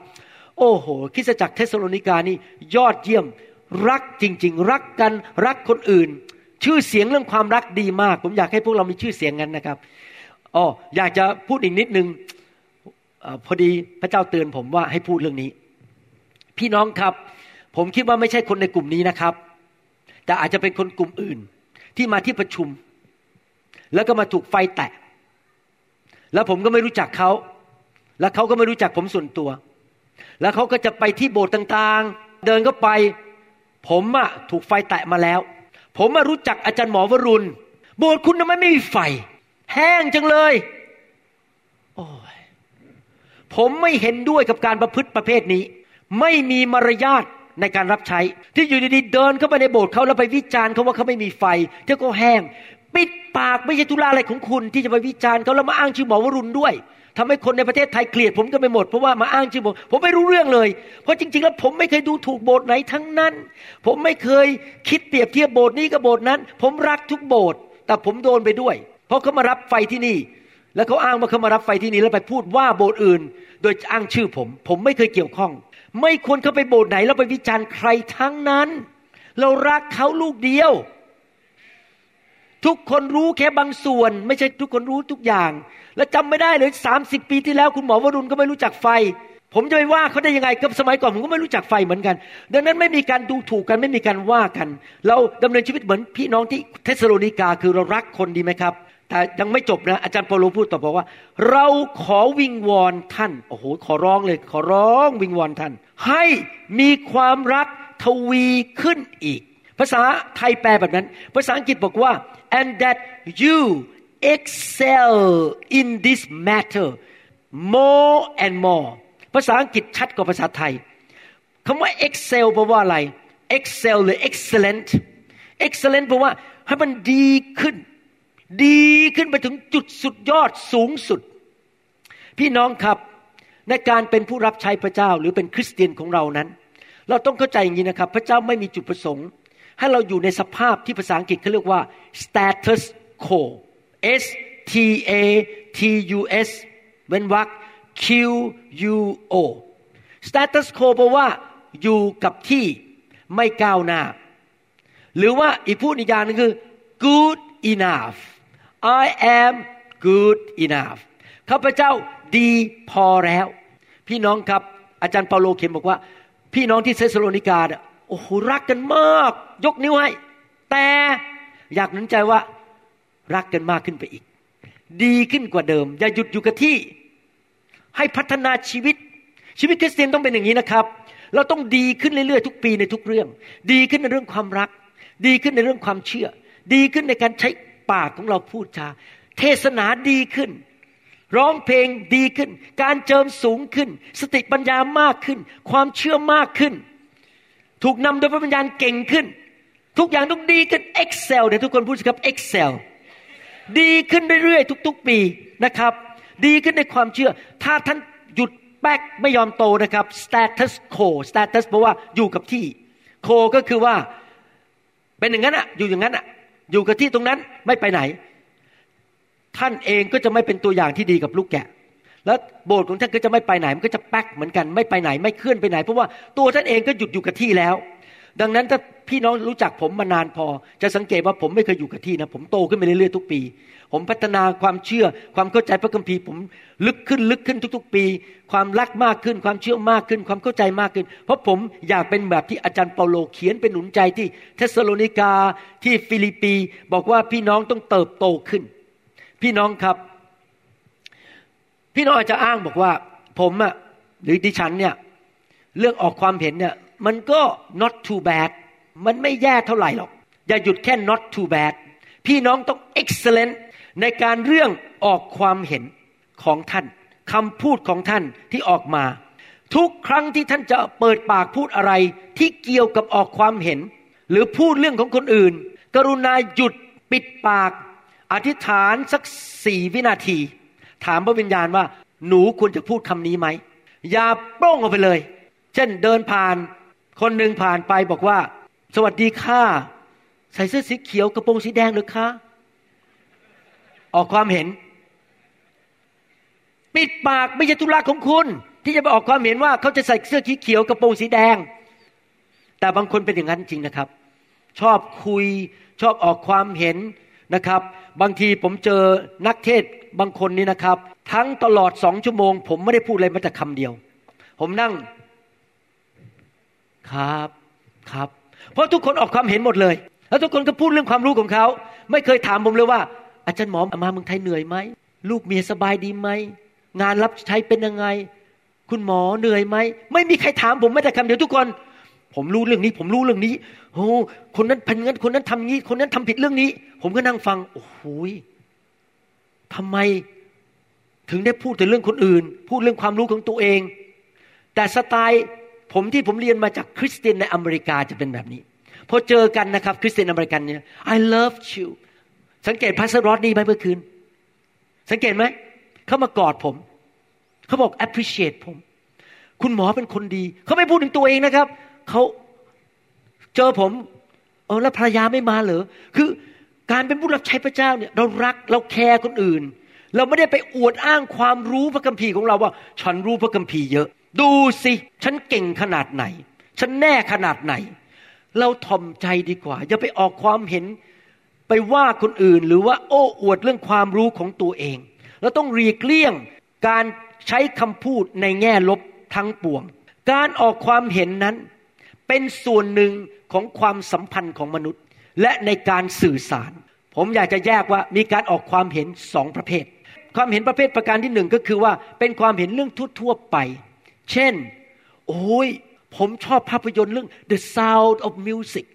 โอ้โหคริสจักรเทสโลนิกานี่ยอดเยี่ยมรักจริง ๆ รักกันรักคนอื่น ชื่อเสียงเรื่องความรักดีมาก ผมอยากให้พวกเรามีชื่อเสียงกันนะครับอ๋ออยากจะพูดอีกนิดนึงอพอดีพระเจ้าเตือนผมว่าให้พูดเรื่องนี้ พี่น้องครับ ผมคิดว่าไม่ใช่คนในกลุ่มนี้นะครับ แต่อาจจะเป็นคนกลุ่มอื่น ที่มาที่ประชุม แล้วก็มาถูกไฟแตะ แล้วผมก็ไม่รู้จักเขา แล้วเขาก็ไม่รู้จักผมส่วนตัว แล้วเขาก็จะไปที่โบสถ์ต่างๆ เดินเข้าไป ผมอะถูกไฟแตะมาแล้ว ผมมารู้จักอาจารย์หมอวรุณ โบสถ์คุณทำไมไม่มีไฟ แห้งจังเลย โอ้ยผมไม่เห็นด้วยกับการประพฤติประเภทนี้ ไม่มีมารยาท ในการรับใช้ ที่อยู่ดีๆเดินเข้าไปในโบสถ์เขาแล้วไปวิจารณ์เขาว่าเขาไม่มีไฟเจ้าก็แห้ง ปิดปากไม่ใช่ธุระอะไรของคุณ ที่จะไปวิจารณ์เขาแล้วมาอ้างชื่อหมอวรุณด้วยทำให้คนในประเทศไทยเกลียดผมกันไปหมดเพราะว่ามาอ้างชื่อผมผมไม่รู้เรื่องเลย เพราะจริง ๆ แล้วผมไม่เคยดูถูกโบสถ์ไหนทั้งนั้น ผมไม่เคยคิดเปรียบเทียบโบสถ์นี้กับโบสถ์นั้น ผมรักทุกโบสถ์แต่ผมโดนไปด้วย เพราะเขามารับไฟที่นี่ แล้วเขาอ้างว่าเขามารับไฟที่นี่แล้วไปพูดว่าโบสถ์อื่น โดยอ้างชื่อผม ผมไม่เคยเกี่ยวข้อง ไม่ควรเข้าไปโบสถ์ไหนแล้วไปวิจารณ์ใครทั้งนั้น เรารักเขาลูกเดียว ทุกคนรู้แค่บางส่วน ไม่ใช่ทุกคนรู้ทุกอย่าง และจำไม่ได้เลยสามสิบปีที่แล้วคุณหมอวรุณก็ไม่รู้จักไฟ ผมจะไปว่าเขาได้ยังไงกับสมัยก่อนผมก็ไม่รู้จักไฟเหมือนกัน ดังนั้นไม่มีการดูถูกกันไม่มีการว่ากัน เราดำเนินชีวิตเหมือนพี่น้องที่เทสโลนิกาคือเรารักคนดีไหมครับ แต่ยังไม่จบนะอาจารย์เปาโลพูดต่อบอกว่า เราขอวิงวอนท่านโอ้โหขอร้องเลย ขอร้องวิงวอนท่าน ให้มีความรักทวีขึ้นอีก ภาษาไทยแปลแบบนั้น ภาษาอังกฤษบอกว่า and that you excel in this matter more and more ภาษาอังกฤษชัดกว่าภาษาไทยคำว่า excel แปลว่าอะไร excel หรือ excellent excellent แปลว่าให้มันดีขึ้น ดีขึ้นไปถึงจุดสุดยอดสูงสุด พี่น้องครับในการเป็นผู้รับใช้พระเจ้าหรือเป็นคริสเตียนของเรานั้น เราต้องเข้าใจอย่างนี้นะครับ พระเจ้าไม่มีจุดประสงค์ ให้เราอยู่ในสภาพที่ภาษาอังกฤษเขาเรียกว่า status quo S T A T U S เว้นวรรค Q U O status quo แปลว่าอยู่กับที่ไม่ก้าวหน้า หรือว่าอีกพูดอีกอย่างนึงคือ good enough I am good enough ข้าพเจ้าดีพอแล้ว พี่น้องครับ อาจารย์เปาโลเขียนบอกว่า พี่น้องที่เซสโลนิกาโอ้โหรักกันมาก ยกนิ้วให้ แต่อยากหนุนใจว่ารักกันมากขึ้นไปอีก ดีขึ้นกว่าเดิม อย่าหยุดอยู่กับที่ ให้พัฒนาชีวิต ชีวิตคริสเตียนต้องเป็นอย่างนี้นะครับ เราต้องดีขึ้นเรื่อยๆทุกปีในทุกเรื่อง ดีขึ้นในเรื่องความรัก ดีขึ้นในเรื่องความเชื่อ ดีขึ้นในการใช้ ปากของเราพูดจาเทศนาดีขึ้น ร้องเพลงดีขึ้น การเจิมสูงขึ้น สติปัญญามากขึ้น ความเชื่อมากขึ้น ถูกนำโดยพระวิญญาณเก่งขึ้น ทุกอย่างต้องดีขึ้น excel เดี๋ยวทุกคนพูดสิครับ excel ดีขึ้นเรื่อยๆทุก ๆ ปีนะครับ ดีขึ้นในความเชื่อ ถ้าท่านหยุดแป๊กไม่ยอมโตนะครับ status quo status แปลว่าอยู่กับที่ quo ก็คือว่า เป็นอย่างนั้นอะอยู่อย่างนั้นอะ อยู่กับที่ตรงนั้นไม่ไปไหน ท่านเองก็จะไม่เป็นตัวอย่างที่ดีกับลูกแกะ แล้วโบสถ์ของท่านก็จะไม่ไปไหน มันก็จะแป๊กเหมือนกัน ไม่ไปไหน ไม่เคลื่อนไปไหน เพราะว่าตัวท่านเองก็หยุดอยู่กับที่แล้ว ดังนั้นถ้า พี่น้องรู้จักผมมานานพอ จะสังเกตว่าผมไม่เคยอยู่กับที่นะ ผมโตขึ้นไปเรื่อยๆทุกปี ผมพัฒนาความเชื่อ ความเข้าใจพระคัมภีร์ผมลึกขึ้นลึกขึ้นทุก ๆ ปี ความรักมากขึ้น ความเชื่อมากขึ้น ความเข้าใจมากขึ้น เพราะผมอยากเป็นแบบที่อาจารย์เปาโลเขียนเป็นหนุนใจที่เทสโลนิกาที่ฟิลิปปีบอกว่าพี่น้องต้องเติบโตขึ้น พี่น้องครับ พี่น้องอาจจะอ้างบอกว่า ผมอะหรือดิฉันเนี่ยเรื่องออกความเห็นเนี่ยมันก็ not too bad มันไม่แย่เท่าไหร่หรอก อย่าหยุดแค่ not too bad พี่น้องต้อง excellent ในการเรื่องออกความเห็นของท่านคำพูดของท่านที่ออกมา ทุกครั้งที่ท่านจะเปิดปากพูดอะไรที่เกี่ยวกับออกความเห็น หรือพูดเรื่องของคนอื่น กรุณาหยุดปิดปาก อธิษฐานสักสี่วินาที ถามพระวิญญาณว่า หนูควรจะพูดคำนี้ไหมอย่าโป้งออกไปเลย เช่นเดินผ่าน คนหนึ่งผ่านไปบอกว่า สวัสดีค่ะ ใส่เสื้อสีเขียวกระโปรงสีแดงหรือคะออกความเห็น ปิดปากไม่ใช่ธุระของคุณ ที่จะไปออกความเห็นว่าเขาจะใส่เสื้อสีเขียวกระโปรงสีแดง แต่บางคนเป็นอย่างนั้นจริงนะครับ ชอบคุยชอบออกความเห็นนะครับ บางทีผมเจอนักเทศบางคนนี่นะครับ ทั้งตลอดสองชั่วโมง ผมไม่ได้พูดอะไรแม้แต่คำเดียว ผมนั่ง ครับครับ เพราะทุกคนออกความเห็นหมดเลย แล้วทุกคนก็พูดเรื่องความรู้ของเขา ไม่เคยถามผมเลยว่า อาจารย์หมอมาเมืองไทยเหนื่อยไหมลูกเมียสบายดีไหมงานรับใช้เป็นยังไง คุณหมอเหนื่อยไหมไม่มีใครถามผมแม้แต่คำเดียวทุกคน ผมรู้เรื่องนี้ ผมรู้เรื่องนี้โอ้คนนั้นพันงั้นคนนั้นทำงี้ คนนั้นทำผิดเรื่องนี้ ผมก็นั่งฟัง โอ้โหทำไมถึงได้พูดแต่เรื่องคนอื่น พูดเรื่องความรู้ของตัวเอง แต่สไตล์ผมที่ผมเรียนมาจากคริสเตียนในอเมริกาจะเป็นแบบนี้ พอเจอกันนะครับ คริสเตียนอเมริกันเนี่ย I love you สังเกตพาสรอดนี่ไหมเมื่อคืน สังเกตไหม เขามากอดผม เขาบอก appreciate ผม คุณหมอเป็นคนดี เขาไม่พูดถึงตัวเองนะครับ เขาเจอผมเออแล้วภรรยาไม่มาเหรอ คือการเป็นผู้รับใช้พระเจ้าเนี่ย เรารักเราแคร์คนอื่น เราไม่ได้ไปอวดอ้างความรู้พระคัมภีร์ของเราว่า ฉันรู้พระคัมภีร์เยอะ ดูสิ ฉันเก่งขนาดไหน ฉันแน่ขนาดไหน เราทอมใจดีกว่า อย่าไปออกความเห็นไปว่าคนอื่น หรือว่าโอ้อวดเรื่องความรู้ของตัวเอง เราต้องรีกเลี่ยงการใช้คำพูดในแง่ลบทั้งปวง การออกความเห็นนั้น เป็นส่วนหนึ่งของความสัมพันธ์ของมนุษย์ และในการสื่อสาร ผมอยากจะแยกว่ามีการออกความเห็นสองประเภท ความเห็นประเภทประการที่หนึ่งก็คือว่าเป็นความเห็นเรื่องทั่วๆไป เช่น โอ้ย ผมชอบภาพยนตร์เรื่อง The Sound of Music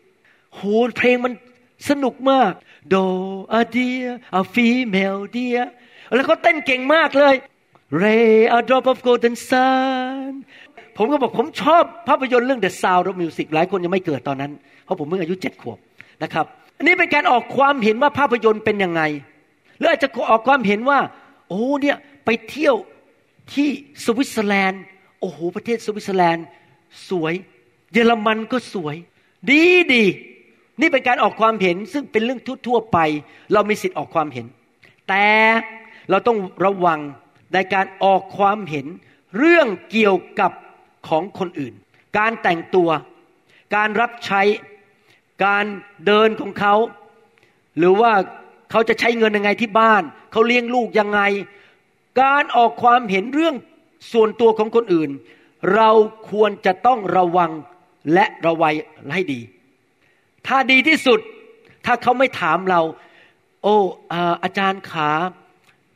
โหเพลงมันสนุกมาก Doe a deer a female deer แล้วเขาเต้นเก่งมากเลย Ray a drop of golden sun ผมก็บอกผมชอบภาพยนตร์เรื่อง The Sound of Music หลายคนยังไม่เกิดตอนนั้น เพราะผมเพิ่งอายุเจ็ดขวบนะครับ อันนี้เป็นการออกความเห็นว่าภาพยนตร์เป็นยังไง หรืออาจจะออกความเห็นว่า โอ้เนี่ยไปเที่ยวที่สวิตเซอร์แลนด์ โอ้โหประเทศสวิตเซอร์แลนด์ สวย เยอรมันก็สวย ดีดี นี่เป็นการออกความเห็นซึ่งเป็นเรื่องทั่วๆไป เรามีสิทธิ์ออกความเห็น แต่เราต้องระวังในการออกความเห็นเรื่องเกี่ยวกับของคนอื่น การแต่งตัว การรับใช้ การเดินของเขา หรือว่าเขาจะใช้เงินยังไงที่บ้าน เขาเลี้ยงลูกยังไง การออกความเห็นเรื่องส่วนตัวของคนอื่น เราควรจะต้องระวังและระวัยให้ดี ถ้าดีที่สุด ถ้าเขาไม่ถามเรา โอ้อาจารย์ขา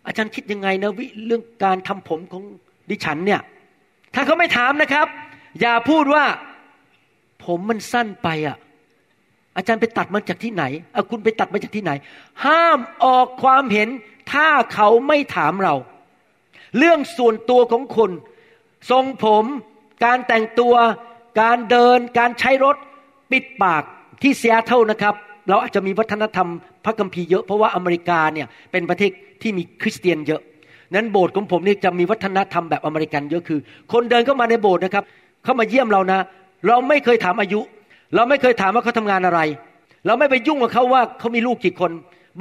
อาจารย์คิดยังไงนะวิเรื่องการทำผมของดิฉันเนี่ย ถ้าเขาไม่ถามนะครับ อย่าพูดว่า ผมมันสั้นไปอะอาจารย์ไปตัดมาจากที่ไหนเอาคุณไปตัดมาจากที่ไหน ห้ามออกความเห็น ถ้าเขาไม่ถามเรา เรื่องส่วนตัวของคน ทรงผม การแต่งตัว การเดิน การใช้รถ ปิดปากที่เซียเท่านะครับ เราอาจจะมีวัฒนธรรมพระคัมภีร์เยอะเพราะว่าอเมริกาเนี่ยเป็นประเทศที่มีคริสเตียนเยอะ นั้นโบสถ์ของผมนี่จะมีวัฒนธรรมแบบอเมริกันเยอะคือ คนเดินเข้ามาในโบสถ์นะครับ เข้ามาเยี่ยมเรานะ เราไม่เคยถามอายุ เราไม่เคยถามว่าเขาทำงานอะไร เราไม่ไปยุ่งกับเขาว่าเขามีลูกกี่คน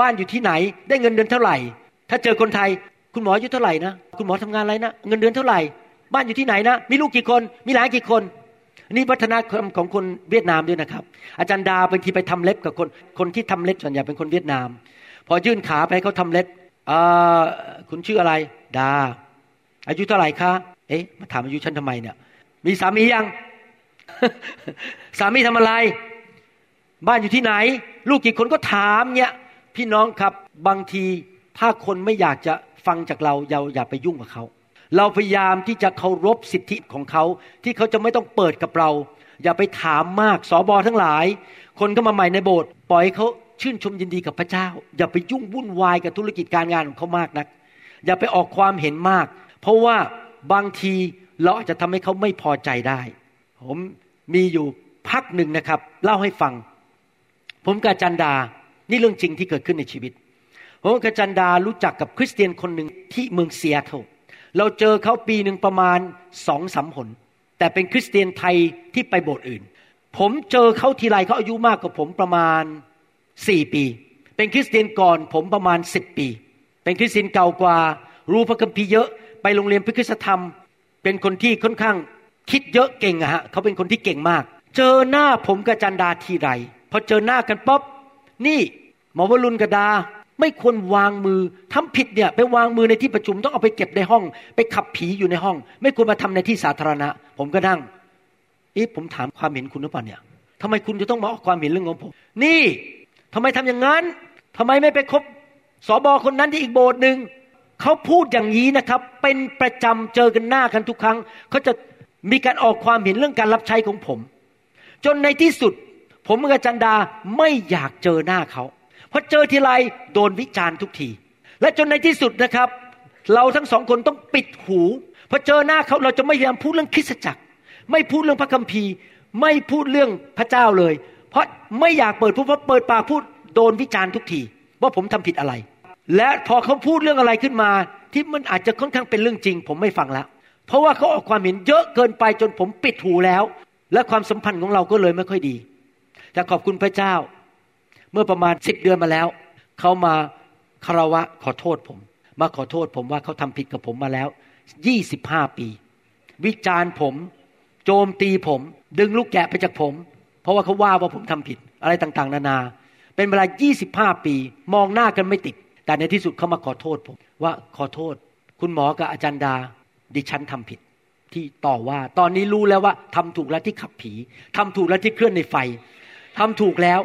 บ้านอยู่ที่ไหน ได้เงินเดือนเท่าไหร่ ถ้าเจอคนไทย คุณหมออายุเท่าไหร่นะ คุณหมอทำงานอะไรนะ เงินเดือนเท่าไหร่ บ้านอยู่ที่ไหนนะ มีลูกกี่คน มีหลานกี่คน นี่วัฒนธรรมของคนเวียดนามด้วยนะครับ อาจารย์ดาบางทีไปทำเล็บกับคน คนที่ทำเล็บส่วนใหญ่เป็นคนเวียดนาม พอยื่นขาไปเขาทำเล็บคุณชื่ออะไร ดา อายุเท่าไหร่คะ เอ๊ะ มาถามอายุฉันทำไมเนี่ย มีสามียัง สามีทำอะไร บ้านอยู่ที่ไหน ลูกกี่คนก็ถามเนี่ย พี่น้องครับ บางทีถ้าคนไม่อยากจะฟังจากเราเราอย่าไปยุ่งกับเขา เราพยายามที่จะเคารพสิทธิของเขา ที่เขาจะไม่ต้องเปิดกับเรา อย่าไปถามมากสอบอทั้งหลาย คนก็มาใหม่ในโบสถ์ปล่อยเขาชื่นชมยินดีกับพระเจ้า อย่าไปยุ่งวุ่นวายกับธุรกิจการงานของเขามากนัก อย่าไปออกความเห็นมาก เพราะว่าบางทีเราอาจจะทำให้เขาไม่พอใจได้ ผมมีอยู่พักหนึ่งนะครับ เล่าให้ฟัง ผมกับจันดา นี่เรื่องจริงที่เกิดขึ้นในชีวิต ผมกับจันดารู้จักกับคริสเตียนคนหนึ่งที่เมืองเซียเทล เราเจอเขาปีหนึ่งประมาณสองสามหน แต่เป็นคริสเตียนไทยที่ไปโบสถ์อื่น ผมเจอเขาทีไรเขาอายุมากกว่าผมประมาณสี่ปี เป็นคริสเตียนก่อนผมประมาณสิบปี เป็นคริสเตียนเก่ากว่า รู้พระคัมภีร์เยอะไปโรงเรียนพระคุณธรรม เป็นคนที่ค่อนข้างคิดเยอะเก่งอะฮะเขาเป็นคนที่เก่งมาก เจอหน้าผมกับจันดาทีไรพอเจอหน้ากันป๊อบนี่หมอวรุณกระดา ไม่ควรวางมือทำผิดเนี่ยไปวางมือในที่ประชุมต้องเอาไปเก็บในห้อง ไปขับผีอยู่ในห้อง ไม่ควรมาทำในที่สาธารณะ ผมก็นั่งเอ๊ะผมถามความเห็นคุณหรือเปล่าเนี่ยทำไมคุณจะต้องมาออกความเห็นเรื่องของผม นี่ทำไมทำอย่างนั้นทำไมไม่ไปคบสอบอคนนั้นที่อีกโบสถ์หนึ่งเขาพูดอย่างนี้นะครับ เป็นประจำเจอกันหน้ากันทุกครั้งเขาจะมีการออกความเห็นเรื่องการรับใช้ของผม จนในที่สุด ผมกับจันดาไม่อยากเจอหน้าเขา พราะเจอทีไรโดนวิจารณ์ทุกที และจนในที่สุดนะครับ เราทั้งสองคนต้องปิดหูพอเจอหน้าเขาเราจะไม่พยายามพูดเรื่องคริสจักร ไม่พูดเรื่องพระคัมภีร์ ไม่พูดเรื่องพระเจ้าเลย เพราะไม่อยากเปิดพูดเพราะเปิดปากพูดโดนวิจารณ์ทุกที ว่าผมทำผิดอะไร และพอเขาพูดเรื่องอะไรขึ้นมา ที่มันอาจจะค่อนข้างเป็นเรื่องจริง ผมไม่ฟังแล้วเพราะว่าเขาออกความเห็นเยอะเกินไปจนผมปิดหูแล้ว และความสัมพันธ์ของเราก็เลยไม่ค่อยดี แต่ขอบคุณพระเจ้า เมื่อประมาณสิบเดือนมาแล้ว เขามาคารวะขอโทษผม มาขอโทษผมว่าเขาทำผิดกับผมมาแล้วยี่สิบห้าปี วิจารณ์ผม โจมตีผม ดึงลูกแกะไปจากผม เพราะว่าเขาว่าว่าผมทำผิดอะไรต่างๆ นานา เป็นเวลายี่สิบห้าปี มองหน้ากันไม่ติด แต่ในที่สุดเขามาขอโทษผม ว่าขอโทษ คุณหมอกับอาจารย์ดา ดิฉันทำผิดที่ต่อว่า ตอนนี้รู้แล้วว่าทำถูกแล้วที่ขับผีทำถูกแล้วที่เคลื่อนในไฟทำถูกแล้ว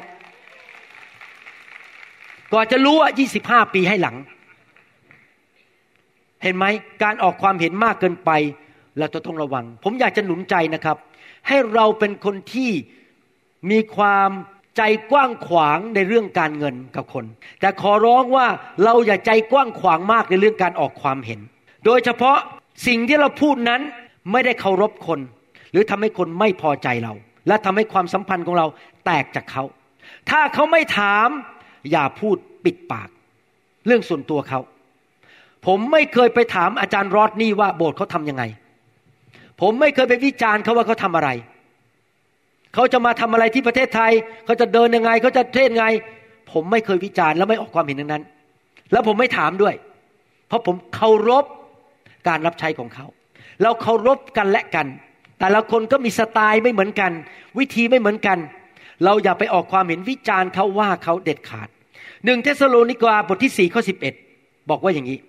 ก่อนจะรู้ว่ายี่สิบห้าปีให้หลัง เห็นไหมการออกความเห็นมากเกินไป เราจะต้องระวัง ผมอยากจะหนุนใจนะครับ ให้เราเป็นคนที่มีความใจกว้างขวางในเรื่องการเงินกับคน แต่ขอร้องว่าเราอย่าใจกว้างขวางมากในเรื่องการออกความเห็น โดยเฉพาะสิ่งที่เราพูดนั้นไม่ได้เคารพคน หรือทำให้คนไม่พอใจเรา และทำให้ความสัมพันธ์ของเราแตกจากเขา ถ้าเขาไม่ถาม อย่าพูดปิดปาก เรื่องส่วนตัวเขา ผมไม่เคยไปถามอาจารย์รอดนี่ว่าโบสถ์เขาทำยังไง ผมไม่เคยไปวิจารณ์เขาว่าเขาทำอะไร เขาจะมาทำอะไรที่ประเทศไทย เขาจะเดินยังไง เขาจะเทศไง ผมไม่เคยวิจารณ์และไม่ออกความเห็นนั้น แล้วผมไม่ถามด้วย เพราะผมเคารพการรับใช้ของเขา เราเคารพกันและกัน แต่ละคนก็มีสไตล์ไม่เหมือนกัน วิธีไม่เหมือนกัน เราอย่าไปออกความเห็นวิจารณ์เขาว่าเขาเด็ดขาดหนึ่งเทสโลนิกาบทที่สี่ข้อสิบเอ็ดบอกว่าอย่างนี้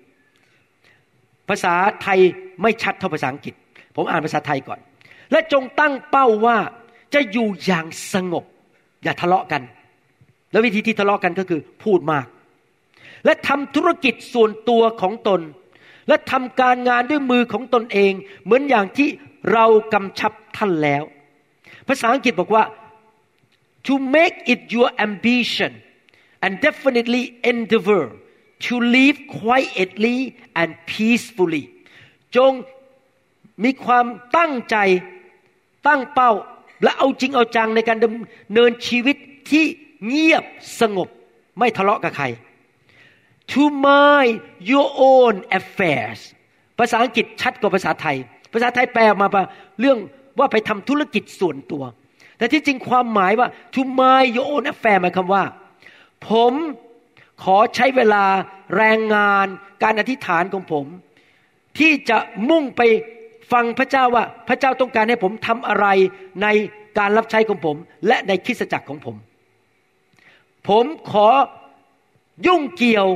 ภาษาไทยไม่ชัดเท่าภาษาอังกฤษ ผมอ่านภาษาไทยก่อน และจงตั้งเป้าว่าจะอยู่อย่างสงบ อย่าทะเลาะกัน แล้ววิธีที่ทะเลาะกันก็คือพูดมาก และทำธุรกิจส่วนตัวของตน และทำการงานด้วยมือของตนเอง เหมือนอย่างที่เรากำชับท่านแล้ว ภาษาอังกฤษบอกว่า to make it your ambition and definitely endeavor to live quietly and peacefully จงมีความตั้งใจตั้งเป้า และเอาจริงเอาจังในการดำเนินชีวิตที่เงียบสงบไม่ทะเลาะกับใคร to mind your own affairs ภาษาอังกฤษชัดกว่าภาษาไทย ภาษาไทยแปลมาเรื่องว่าไปทำธุรกิจส่วนตัว แต่ที่จริงความหมายว่า to my your own affair หมายความว่า ผมขอใช้เวลาแรงงานการอธิษฐานของผม ที่จะมุ่งไปฟังพระเจ้าว่าพระเจ้าต้องการให้ผมทำอะไรในการรับใช้ของผม และในคริสตจักรของผม ผมขอยุ่งเกี่ยว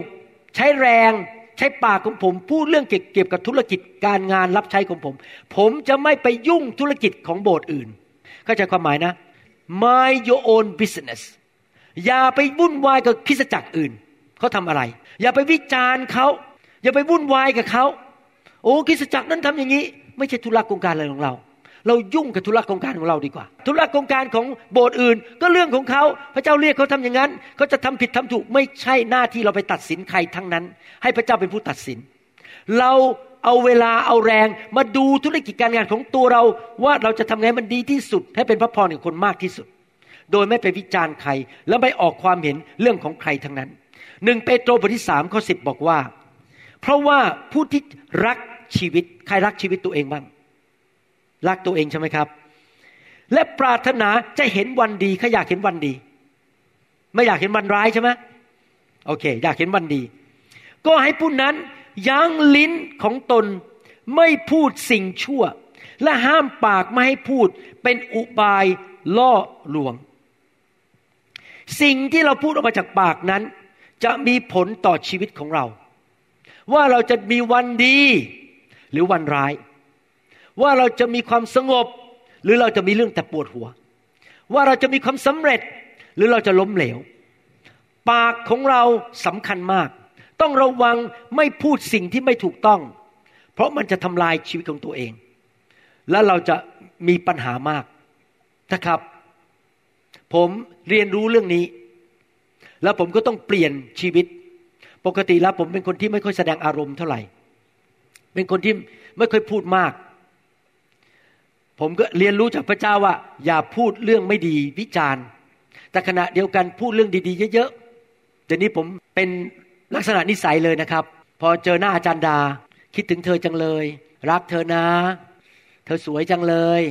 ใช้แรงใช้ปากของผมพูดเรื่องเกี่ยวกับธุรกิจการงานรับใช้ของผม ผมจะไม่ไปยุ่งธุรกิจของโบสถ์อื่น เข้าใจความหมายนะ mind your own business อย่าไปวุ่นวายกับคริสจักรอื่น เขาทำอะไร อย่าไปวิจารณ์เขาอย่าไปวุ่นวายกับเขาโอ้คริสจักรนั้นทำอย่างนี้ ไม่ใช่ธุระกงการอะไรของเรา เรายุ่งกับธุระกงการของเราดีกว่า ธุระกงการของโบสถ์อื่น ก็เรื่องของเขาพระเจ้าเรียกเขาทำอย่างนั้นเขาจะทำผิดทำถูกไม่ใช่หน้าที่เราไปตัดสินใครทั้งนั้น ให้พระเจ้าเป็นผู้ตัดสิน เรา เอาเวลาเอาแรงมาดูธุรกิจการงานของตัวเรา ว่าเราจะทำไงมันดีที่สุด ให้เป็นพระพรกับคนมากที่สุด โดยไม่ไปวิจารณ์ใคร แล้วไม่ออกความเห็นเรื่องของใครทั้งนั้นหนึ่งเปโตรบทที่สามข้อสิบบอกว่า เพราะว่าผู้ที่รักชีวิตใครรักชีวิตตัวเองบ้าง รักตัวเองใช่ไหมครับ และปรารถนาจะเห็นวันดีเขาอยากเห็นวันดี ไม่อยากเห็นวันร้ายใช่ไหมโอเค อยากเห็นวันดี ก็ให้ผู้นั้น ยั้งลิ้นของตนไม่พูดสิ่งชั่ว และห้ามปากไม่ให้พูดเป็นอุบายล่อลวง สิ่งที่เราพูดออกมาจากปากนั้น จะมีผลต่อชีวิตของเรา ว่าเราจะมีวันดีหรือวันร้าย ว่าเราจะมีความสงบ หรือเราจะมีเรื่องแต่ปวดหัว ว่าเราจะมีความสำเร็จหรือเราจะล้มเหลว ปากของเราสำคัญมาก ต้องระวังไม่พูดสิ่งที่ไม่ถูกต้อง เพราะมันจะทำลายชีวิตของตัวเอง และเราจะมีปัญหามากนะครับ ผมเรียนรู้เรื่องนี้ แล้วผมก็ต้องเปลี่ยนชีวิต ปกติแล้วผมเป็นคนที่ไม่ค่อยแสดงอารมณ์เท่าไหร่ เป็นคนที่ไม่ค่อยพูดมาก ผมก็เรียนรู้จากพระเจ้าว่า อย่าพูดเรื่องไม่ดีวิจารณ์แต่ขณะเดียวกันพูดเรื่องดีๆ เยอะๆเดี๋ยวนี้ผมเป็น ลักษณะนิสัยเลยนะครับ พอเจอหน้าอาจารย์ดา คิดถึงเธอจังเลย รักเธอนะ เธอสวยจังเลย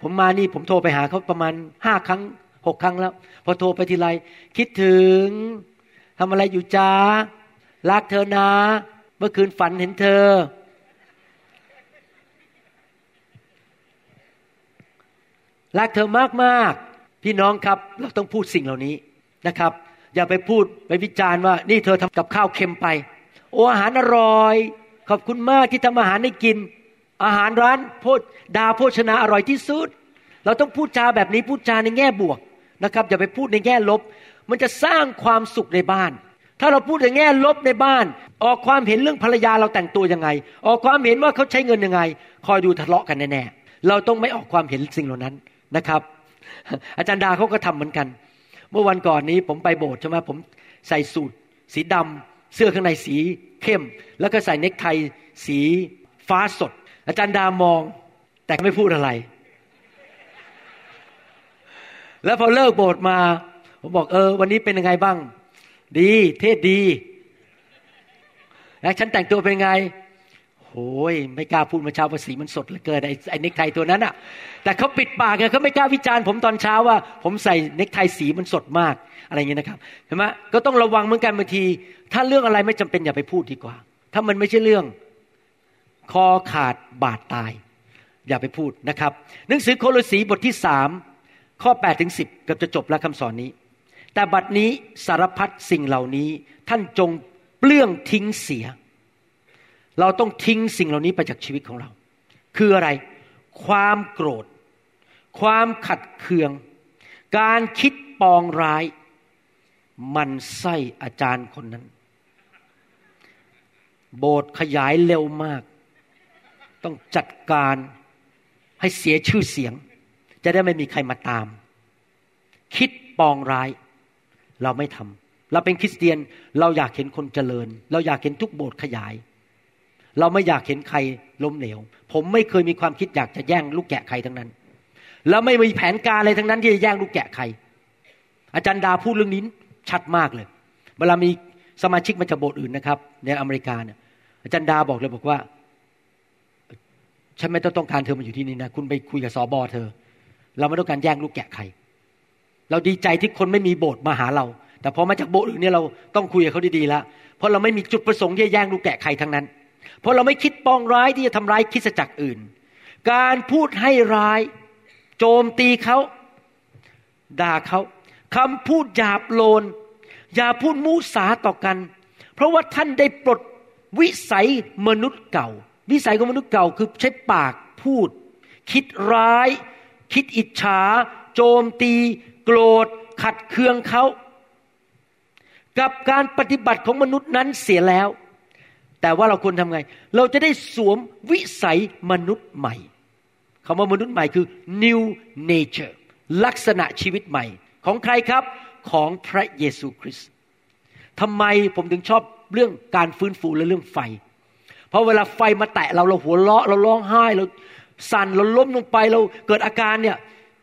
ผมมานี่ผมโทรไปหาเขาประมาณห้าครั้งหกครั้งแล้ว พอโทรไปทีไรคิดถึงทำอะไรอยู่จ้ารักเธอนะ เมื่อคืนฝันเห็นเธอ รักเธอมากมากพี่น้องครับ เราต้องพูดสิ่งเหล่านี้นะครับ อย่าไปพูดไปวิจารณ์ว่า นี่เธอทำกับข้าวเค็มไป โอ้อาหารอร่อย ขอบคุณมากที่ทำอาหารให้กิน อาหารร้านโพดดาโภชนาอร่อยที่สุด เราต้องพูดจาแบบนี้พูดจาในแง่บวกนะครับ อย่าไปพูดในแง่ลบ มันจะสร้างความสุขในบ้าน ถ้าเราพูดในแง่ลบในบ้าน ออกความเห็นเรื่องภรรยาเราแต่งตัวยังไง ออกความเห็นว่าเขาใช้เงินยังไง คอยดูทะเลาะกันแน่ๆเราต้องไม่ออกความเห็นสิ่งเหล่านั้นนะครับ อาจารย์ดาเขาก็ทำเหมือนกัน เมื่อวันก่อนนี้ผมไปโบสถ์ใช่ไหมผมใส่สูทสีดำเสื้อข้างในสีเข้ม แล้วก็ใส่เนคไทสีฟ้าสด อาจารย์ดามอง แต่ไม่พูดอะไร แล้วพอเลิกโบสถ์มา ผมบอกเออ วันนี้เป็นยังไงบ้าง ดี เทศดีแล้วฉันแต่งตัวเป็นไง โอ้ยไม่กล้าพูดมาเช้าภาษีมันสดเหลือเกินไอ้ไอ้เนคไทตัวนั้นอะแต่เขาปิดปากเขาไม่กล้าวิจารณ์ผมตอนเช้าว่า ผมใส่เนคไทสีมันสดมากอะไรอย่างเงี้ยนะครับเห็นไหมก็ต้องระวังเหมือนกันบางที ถ้าเรื่องอะไรไม่จำเป็นอย่าไปพูดดีกว่า ถ้ามันไม่ใช่เรื่องคอขาดบาดตาย อย่าไปพูดนะครับ หนังสือโคโลสีบทที่สามข้อ8ถึงสิบกับจะจบแล้วคำสอนนี้ แต่บัดนี้สารพัดสิ่งเหล่านี้ท่านจงเปลื้องทิ้งเสีย เราต้องทิ้งสิ่งเหล่านี้ไปจากชีวิตของเรา คืออะไร ความโกรธ ความขัดเคือง การคิดปองร้าย มันไส้อาจารย์คนนั้น โบสถ์ขยายเร็วมาก ต้องจัดการให้เสียชื่อเสียง จะได้ไม่มีใครมาตาม คิดปองร้าย เราไม่ทำเราเป็นคริสเตียนเราอยากเห็นคนเจริญ เราอยากเห็นทุกโบสถ์ขยาย เราไม่อยากเห็นใครล้มเหลว ผมไม่เคยมีความคิดอยากจะแย่งลูกแกะใครทั้งนั้น แล้วไม่มีแผนการอะไรทั้งนั้นที่จะแย่งลูกแกะใคร อาจารย์ดาพูดเรื่องนี้ชัดมากเลย เวลามีสมาชิกมาจากโบสถ์อื่นนะครับ ในอเมริกาเนี่ย อาจารย์ดาบอกเลยบอกว่า ฉันไม่ต้องการเธอมาอยู่ที่นี่นะ คุณไปคุยกับสอบอเธอ เราไม่ต้องการแย่งลูกแกะใคร เราดีใจที่คนไม่มีโบสถ์มาหาเรา แต่พอมาจากโบสถ์อื่นเนี่ยเราต้องคุยกับเขาดีๆแล้ว เพราะเราไม่มีจุดประสงค์ที่จะแย่งลูกแกะใครทั้งนั้น เพราะเราไม่คิดปองร้ายที่จะทำร้ายคิดจักรอื่น การพูดให้ร้าย โจมตีเขา ด่าเขาคำพูดหยาบโลน อย่าพูดมูสาต่อกัน เพราะว่าท่านได้ปลดวิสัยมนุษย์เก่า วิสัยของมนุษย์เก่าคือใช้ปากพูด คิดร้าย คิดอิจฉา โจมตี โกรธ ขัดเคืองเขา กับการปฏิบัติของมนุษย์นั้นเสียแล้ว แต่ว่าเราควรทำไง เราจะได้สวมวิสัยมนุษย์ใหม่คำว่ามนุษย์ใหม่คือ new nature ลักษณะชีวิตใหม่ ของใครครับของพระเยซูคริสต์ทำไมผมถึงชอบเรื่องการฟื้นฟูและเรื่องไฟ เพราะเวลาไฟมาแตะเราเราหัวเราะเราร้องไห้เราสั่นเราล้มลงไปเราเกิดอาการเนี่ย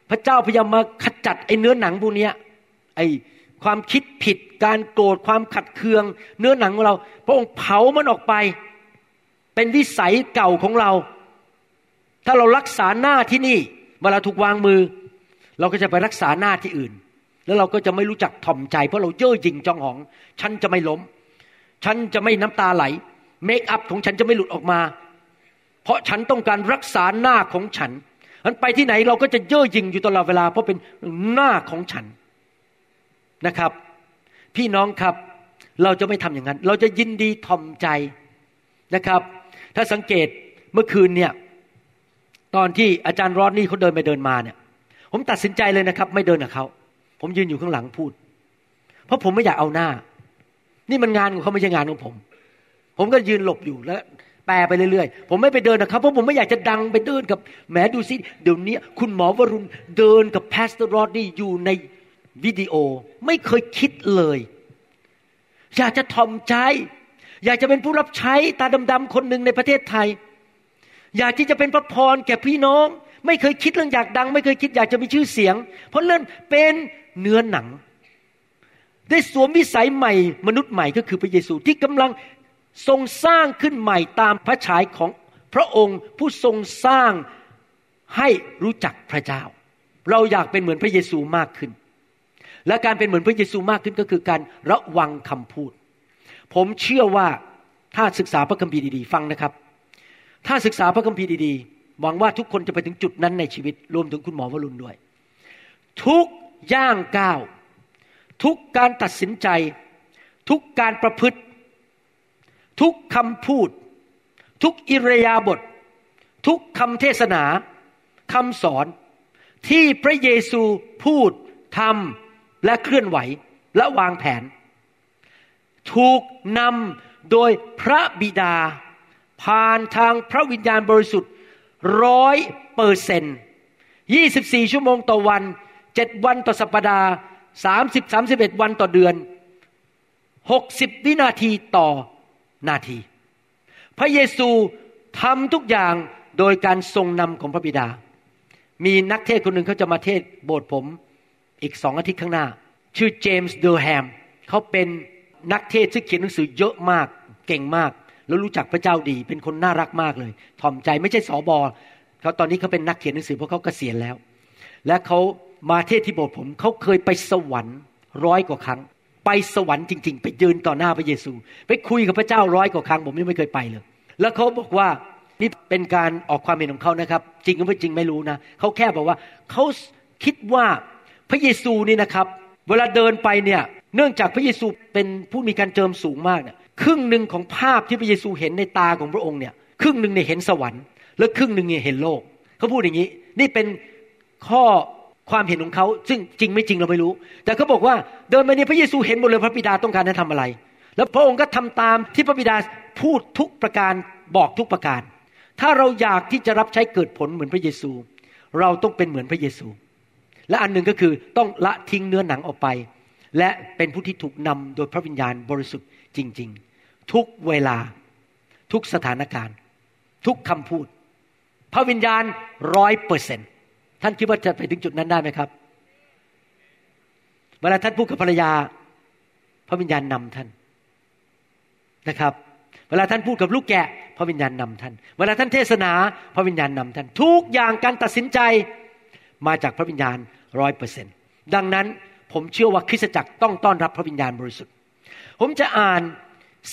พระเจ้าพยายามมาขจัดไอ้เนื้อหนังพวกนี้ไอ้ ความคิดผิด การโกรธความขัดเคือง เนื้อหนังของเรา พระองค์เผามันออกไป เป็นวิสัยเก่าของเรา ถ้าเรารักษาหน้าที่นี่เวลาถูกวางมือ เราก็จะไปรักษาหน้าที่อื่น แล้วเราก็จะไม่รู้จักถ่อมใจ เพราะเราเย่อหยิ่งจองหอง ฉันจะไม่ล้ม ฉันจะไม่น้ำตาไหลเมคอัพของฉันจะไม่หลุดออกมา เพราะฉันต้องการรักษาหน้าของฉันมันไปที่ไหนเราก็จะเย่อหยิ่งอยู่ตลอดเวลา เพราะเป็นหน้าของฉัน นะครับ พี่น้องครับเราจะไม่ทำอย่างนั้น เราจะยินดีทอมใจนะครับ ถ้าสังเกตเมื่อคืนเนี่ยตอนที่อาจารย์รอดนี่เขาเดินไปเดินมาเนี่ย ผมตัดสินใจเลยนะครับ ไม่เดินกับเขาผมยืนอยู่ข้างหลังพูด เพราะผมไม่อยากเอาหน้า นี่มันงานของเขาไม่ใช่งานของผม ผมก็ยืนหลบอยู่แล้วแปลไปเรื่อยๆ ผมไม่ไปเดินนะครับเพราะผมไม่อยากจะดังไปเดินกับแหมดูสิเดี๋ยวนี้คุณหมอวรุณเดินกับแพสเตอร์รอดนี่อยู่ใน วิดีโอไม่เคยคิดเลย อยากจะทอมใจ อยากจะเป็นผู้รับใช้ตาดำๆคนหนึ่งในประเทศไทย อยากที่จะเป็นพระพรแก่พี่น้อง ไม่เคยคิดเรื่องอยากดัง ไม่เคยคิดอยากจะมีชื่อเสียง เพราะเรื่องเป็นเนื้อหนัง ได้สวมวิสัยใหม่ มนุษย์ใหม่ก็คือพระเยซูที่กำลังทรงสร้างขึ้นใหม่ตามพระฉายของพระองค์ผู้ทรงสร้างให้รู้จักพระเจ้า เราอยากเป็นเหมือนพระเยซูมากขึ้น และการเป็นเหมือนพระเยซูมากขึ้นก็คือการระวังคำพูด ผมเชื่อว่าถ้าศึกษาพระคัมภีร์ดีๆ ฟังนะครับ ถ้าศึกษาพระคัมภีร์ดีๆหวังว่าทุกคนจะไปถึงจุดนั้นในชีวิต รวมถึงคุณหมอวรุณด้วย ทุกย่างก้าว ทุกการตัดสินใจ ทุกการประพฤติ ทุกคำพูด ทุกอิรยาบททุกคำเทศนาคำสอนที่พระเยซูพูดทำ และเคลื่อนไหวและวางแผน ถูกนำโดยพระบิดา ผ่านทางพระวิญญาณบริสุทธิ์ร้อยเปอร์เซนต์ยี่สิบสี่ชั่วโมงต่อวันเจ็ดวันต่อสัปดาห์สามสิบสามสิบเอ็ดวันต่อเดือนหกสิบวินาทีต่อนาที พระเยซูทำทุกอย่างโดยการทรงนำของพระบิดา มีนักเทศคนหนึ่งเขาจะมาเทศโบสถ์ผม อีกสองอาทิตย์ข้างหน้า ชื่อเจมส์เดอร์แฮมเขาเป็นนักเทศที่เขียนหนังสือเยอะมากเก่งมาก แล้วรู้จักพระเจ้าดี เป็นคนน่ารักมากเลย ถ่อมใจไม่ใช่สอบอเขาตอนนี้เขาเป็นนักเขียนหนังสือเพราะเขาเกษียณแล้ว และเขามาเทศที่โบสถ์ผมเขาเคยไปสวรรค์ร้อยกว่าครั้ง ไปสวรรค์จริง ๆ ไปยืนต่อหน้าพระเยซู ไปคุยกับพระเจ้าร้อยกว่าครั้งผมยังไม่เคยไปเลย แล้วเขาบอกว่านี่เป็นการออกความเห็นของเขานะครับ จริงหรือไม่จริงไม่รู้นะเขาแค่บอกว่าเขาคิดว่า พระเยซูนี่นะครับ เวลาเดินไปเนี่ยเนื่องจากพระเยซูเป็นผู้มีการเจิมสูงมากเนี่ยครึ่งหนึ่งของภาพที่พระเยซูเห็นในตาของพระองค์เนี่ยครึ่งหนึ่งเนี่ยเห็นสวรรค์แล้วครึ่งหนึ่งเนี่ยเห็นโลกเขาพูดอย่างนี้ นี่เป็นข้อความเห็นของเขาซึ่งจริงไม่จริงเราไม่รู้ แต่เขาบอกว่าเดินไปเนี่ยพระเยซูเห็นหมดเลยพระบิดาต้องการให้ทำอะไร แล้วพระองค์ก็ทำตามที่พระบิดาพูดทุกประการบอกทุกประการ ถ้าเราอยากที่จะรับใช้เกิดผลเหมือนพระเยซู เราต้องเป็นเหมือนพระเยซู และอันหนึ่งก็คือต้องละทิ้งเนื้อหนังออกไป และเป็นผู้ที่ถูกนำโดยพระวิญญาณบริสุทธิ์จริง ๆ ทุกเวลาทุกสถานการณ์ ทุกคำพูด พระวิญญาณร้อยเปอร์เซ็นต์ท่านคิดว่าจะไปถึงจุดนั้นได้ไหมครับ เวลาท่านพูดกับภรรยา พระวิญญาณนำท่านนะครับเวลาท่านพูดกับลูกแกะพระวิญญาณนำท่าน เวลาท่านเทศนา พระวิญญาณนำท่าน ทุกอย่างการตัดสินใจ มาจากพระวิญญาณร้อยเปอร์เซนดังนั้นผมเชื่อว่าคริสตจักรต้องต้อนรับพระวิญญาณบริสุทธิ์ ผมจะอ่าน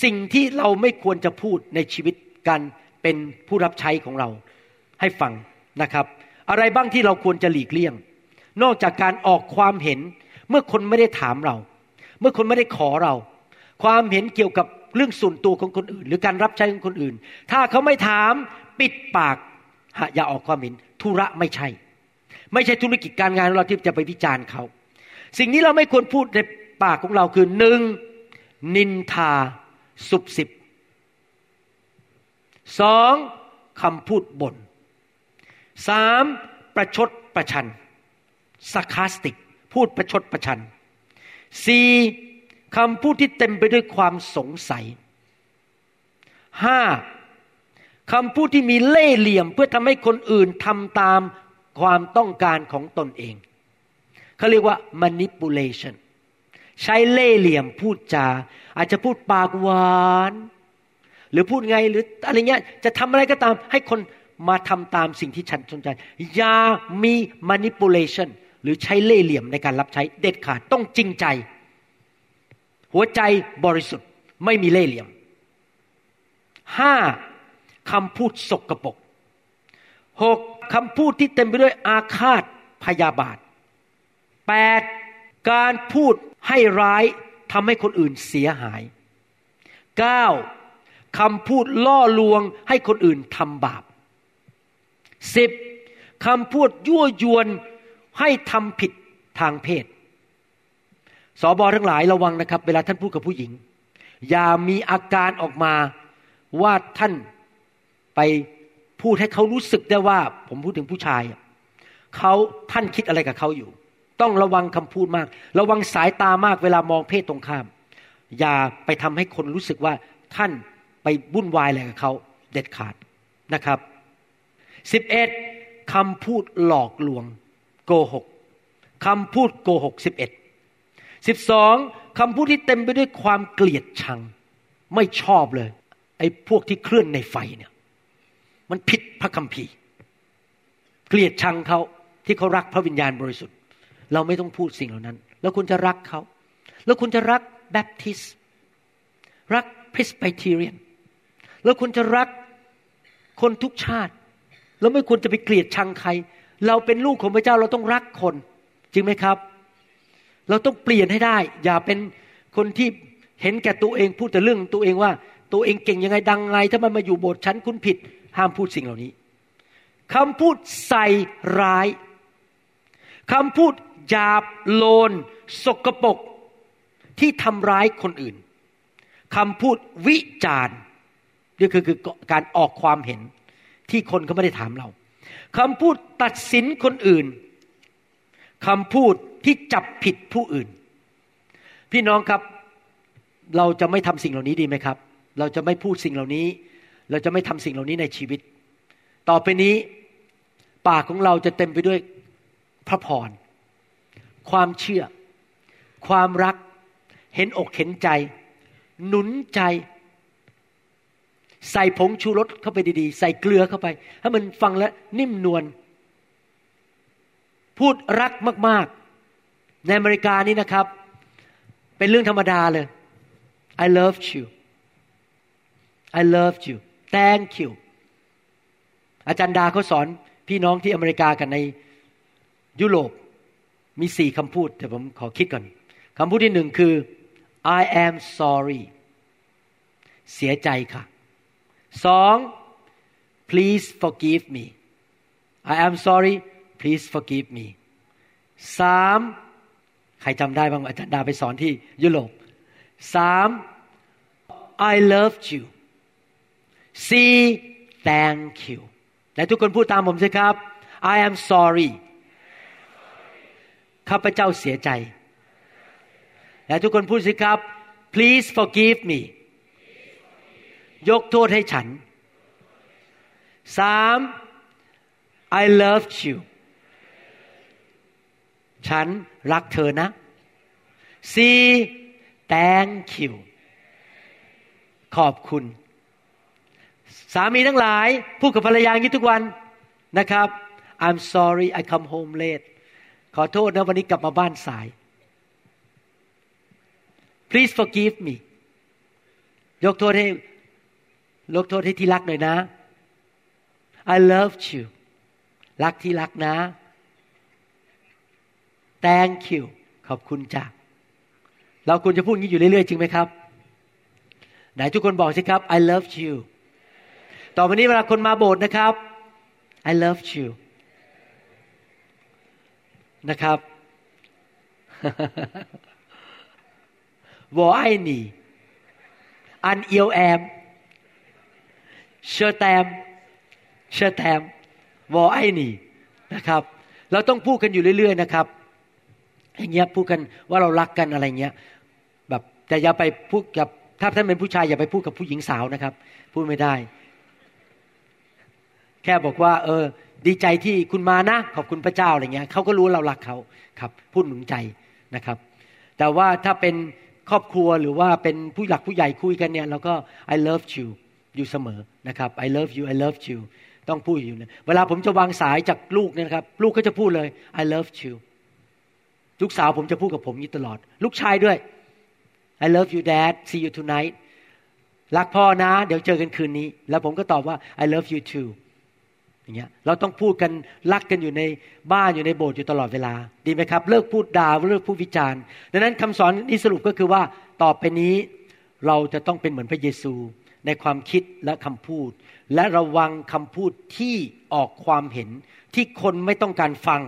สิ่งที่เราไม่ควรจะพูดในชีวิตการเป็นผู้รับใช้ของเราให้ฟังนะครับ อะไรบ้างที่เราควรจะหลีกเลี่ยง นอกจากการออกความเห็นเมื่อคนไม่ได้ถามเรา เมื่อคนไม่ได้ขอเรา ความเห็นเกี่ยวกับเรื่องส่วนตัวของคนอื่น หรือการรับใช้ของคนอื่น ถ้าเขาไม่ถามปิดปากอย่าออกความเห็นธุระไม่ใช่ ไม่ใช่ธุรกิจการงานของเราที่จะไปวิจารณ์เขา สิ่งนี้เราไม่ควรพูดในปากของเราคือหนึ่งนินทาสุบสิบสองคำพูดบน่นสามประชดประชันสักคาสติก พูดประชดประชันสี่คำพูดที่เต็มไปด้วยความสงสัยห้าคำพูดที่มีเล่ห์เหลี่ยมเพื่อทำให้คนอื่นทำตาม ความต้องการของตนเองเขาเรียกว่า manipulation ใช้เล่เหลี่ยมพูดจา อาจจะพูดปากหวาน หรือพูดไงหรืออะไรเงี้ยจะทำอะไรก็ตามให้คนมาทำตามสิ่งที่ฉันสนใจอย่ามี manipulation หรือใช้เล่เหลี่ยมในการรับใช้เด็ดขาดต้องจริงใจ หัวใจบริสุทธิ์ไม่มีเล่เหลี่ยมห้าคำพูดสกรปรกหก คำพูดที่เต็มไปด้วยอาฆาตพยาบาทแปดการพูดให้ร้ายทำให้คนอื่นเสียหายเก้าคำพูดล่อลวงให้คนอื่นทำบาปสิบคำพูดยั่วยวนให้ทำผิดทางเพศ สอบอทั้งหลายระวังนะครับ เวลาท่านพูดกับผู้หญิง อย่ามีอาการออกมาว่าท่านไป พูดให้เขารู้สึกได้ว่า ผมพูดถึงผู้ชายเขาท่านคิดอะไรกับเขาอยู่ ต้องระวังคำพูดมาก ระวังสายตามากเวลามองเพศตรงข้าม อย่าไปทำให้คนรู้สึกว่าท่านไปบุ่นวายอะไรกับเขาเด็ดขาดนะครับสิบเอ็ดคำพูดหลอกลวง โกหกคำพูดโกหกสิบเอ็ดสิบสองคำพูดที่เต็มไปด้วยความเกลียดชัง ไม่ชอบเลย ไอ้พวกที่เคลื่อนในไฟเนี่ย มันผิดพระคัมภีร์ เกลียดชังเขาที่เขารักพระวิญญาณบริสุทธิ์ เราไม่ต้องพูดสิ่งเหล่านั้น แล้วคุณจะรักเขา แล้วคุณจะรักแบปทิส รักพริสไบเทเรียน แล้วคุณจะรักคนทุกชาติ แล้วไม่ควรจะไปเกลียดชังใคร เราเป็นลูกของพระเจ้าเราต้องรักคน จริงไหมครับ เราต้องเปลี่ยนให้ได้ อย่าเป็นคนที่เห็นแก่ตัวเองพูดแต่เรื่องตัวเองว่า ตัวเองเก่งยังไงดังไง ถ้ามันมาอยู่โบสถ์ฉันคุณผิด ห้ามพูดสิ่งเหล่านี้คำพูดใส่ร้ายคำพูดหยาบโลน สกปรกที่ทำร้ายคนอื่นคำพูดวิจารณ์นี่คือคือการออกความเห็นที่คนเขาไม่ได้ถามเราคำพูดตัดสินคนอื่นคำพูดที่จับผิดผู้อื่น พี่น้องครับ เราจะไม่ทำสิ่งเหล่านี้ดีไหมครับ เราจะไม่พูดสิ่งเหล่านี้ เราจะไม่ทำสิ่งเหล่านี้ในชีวิต ต่อไปนี้ปากของเราจะเต็มไปด้วยพระพร ความเชื่อ ความรัก เห็นอกเห็นใจ หนุนใจ ใส่ผงชูรสเข้าไปดีๆ ใส่เกลือเข้าไป ให้มันฟังแล้วนิ่มนวล พูดรักมาก ๆ ในอเมริกานี่นะครับ เป็นเรื่องธรรมดาเลย I love you I love you thank you อาจารย์ดาเขาสอนพี่น้องที่อเมริกากันในยุโรปมีสี่คำพูดแต่ผมขอคิดก่อนคำพูดที่หนึ่งคือ I am sorry เสียใจค่ะสอง please forgive me I am sorry please forgive me สามใครจำได้บ้างอาจารย์ดาไปสอนที่ยุโรปสาม I love you สี่ thank you และทุกคนพูดตามผมสิครับ I am sorry ข้าพเจ้าเสียใจ และทุกคนพูดสิครับ please forgive me ยกโทษให้ฉันสาม I love you ฉันรักเธอนะสี่ thank you ขอบคุณ สามีทั้งหลายพูดกับภรรยาอย่างนี้ทุกวันนะครับ I'm sorry I come home late ขอโทษนะวันนี้กลับมาบ้านสาย please forgive me ยกโทษให้ยกโทษให้ที่รักหน่อยนะ I love you รักที่รักนะ thank you ขอบคุณจ้ะเราควรจะพูดอย่างนี้อยู่เรื่อยๆ จริงไหมครับ ไหนทุกคนบอกสิครับ I love you ต่อไปนี้เวลาคนมาโบสถ์นะครับ I love you นะครับวอไอนีอันเอียวแอมเชอแตมเชอแตมวอไอนีนะครับ เราต้องพูดกันอยู่เรื่อย ๆ นะครับอย่างเงี้ยพูดกันว่าเรารักกันอะไรเงี้ยแบบแต่อย่าไปพูดกับถ้าท่านเป็นผู้ชายอย่าไปพูดกับผู้หญิงสาวนะครับ พูดไม่ได้ แค่บอกว่า เออ ดีใจที่คุณมานะ ขอบคุณพระเจ้าอะไรเงี้ยเขาก็รู้เรารักเขาครับพูดหนุนใจนะครับ แต่ว่าถ้าเป็นครอบครัวหรือว่าเป็นผู้หลักผู้ใหญ่คุยกันเนี่ยเราก็ I love you อยู่เสมอนะครับ I love you I love you ต้องพูดอยู่นะเวลาผมจะวางสายจากลูกเนี่ยครับ ลูกก็จะพูดเลย I love you ลูกสาวผมจะพูดกับผมนี้ตลอด ลูกชายด้วย I love you dad see you tonight รักพ่อนะ เดี๋ยวเจอกันคืนนี้ แล้วผมก็ตอบว่า I love you too อย่างเงี้ยเราต้องพูดกันรักกันอยู่ในบ้านอยู่ในโบสถ์อยู่ตลอดเวลา ดีไหมครับ เลิกพูดด่าเลิกพูดวิจารณ์ดังนั้นคำสอนนี้สรุปก็คือว่าต่อไปนี้เราจะต้องเป็นเหมือนพระเยซูในความคิดและคำพูด และระวังคำพูดที่ออกความเห็นที่คนไม่ต้องการฟัง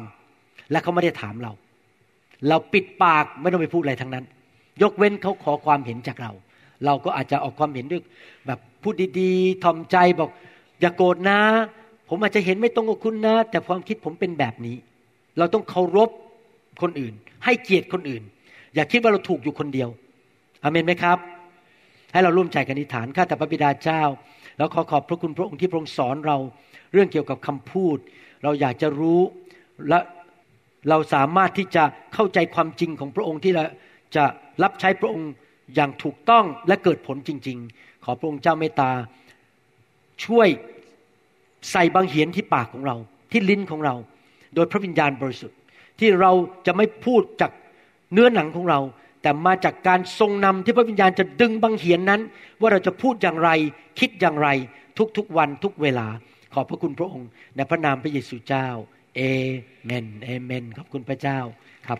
และเขาไม่ได้ถามเรา เราปิดปากไม่ต้องไปพูดอะไรทั้งนั้น ยกเว้นเขาขอความเห็นจากเรา เราก็อาจจะออกความเห็นด้วยแบบพูดดีๆทอมใจบอกอย่ากโกรธนะ ผมอาจจะเห็นไม่ตรงกับคุณนะ แต่ความคิดผมเป็นแบบนี้ เราต้องเคารพคนอื่น ให้เกียรติคนอื่น อย่าคิดว่าเราถูกอยู่คนเดียวอเมนไหมครับ ให้เราร่วมใจกันอธิษฐานข้าแต่พระบิดาเจ้า แล้วขอขอบพระคุณพระองค์ที่พระองค์สอนเราเรื่องเกี่ยวกับคำพูด เราอยากจะรู้และเราสามารถที่จะเข้าใจความจริงของพระองค์ที่จะรับใช้พระองค์อย่างถูกต้องและเกิดผลจริง ๆ ขอพระองค์เจ้าเมตตาช่วย ใส่บางเหียนที่ปากของเรา ที่ลิ้นของเรา โดยพระวิญญาณบริสุทธิ์ที่เราจะไม่พูดจากเนื้อหนังของเรา แต่มาจากการทรงนำที่พระวิญญาณจะดึงบางเหียนนั้น ว่าเราจะพูดอย่างไร คิดอย่างไร ทุกๆวันทุกเวลา ขอบพระคุณพระองค์ในพระนามพระเยซูเจ้า เอเมนเอเมนขอบคุณพระเจ้าครับ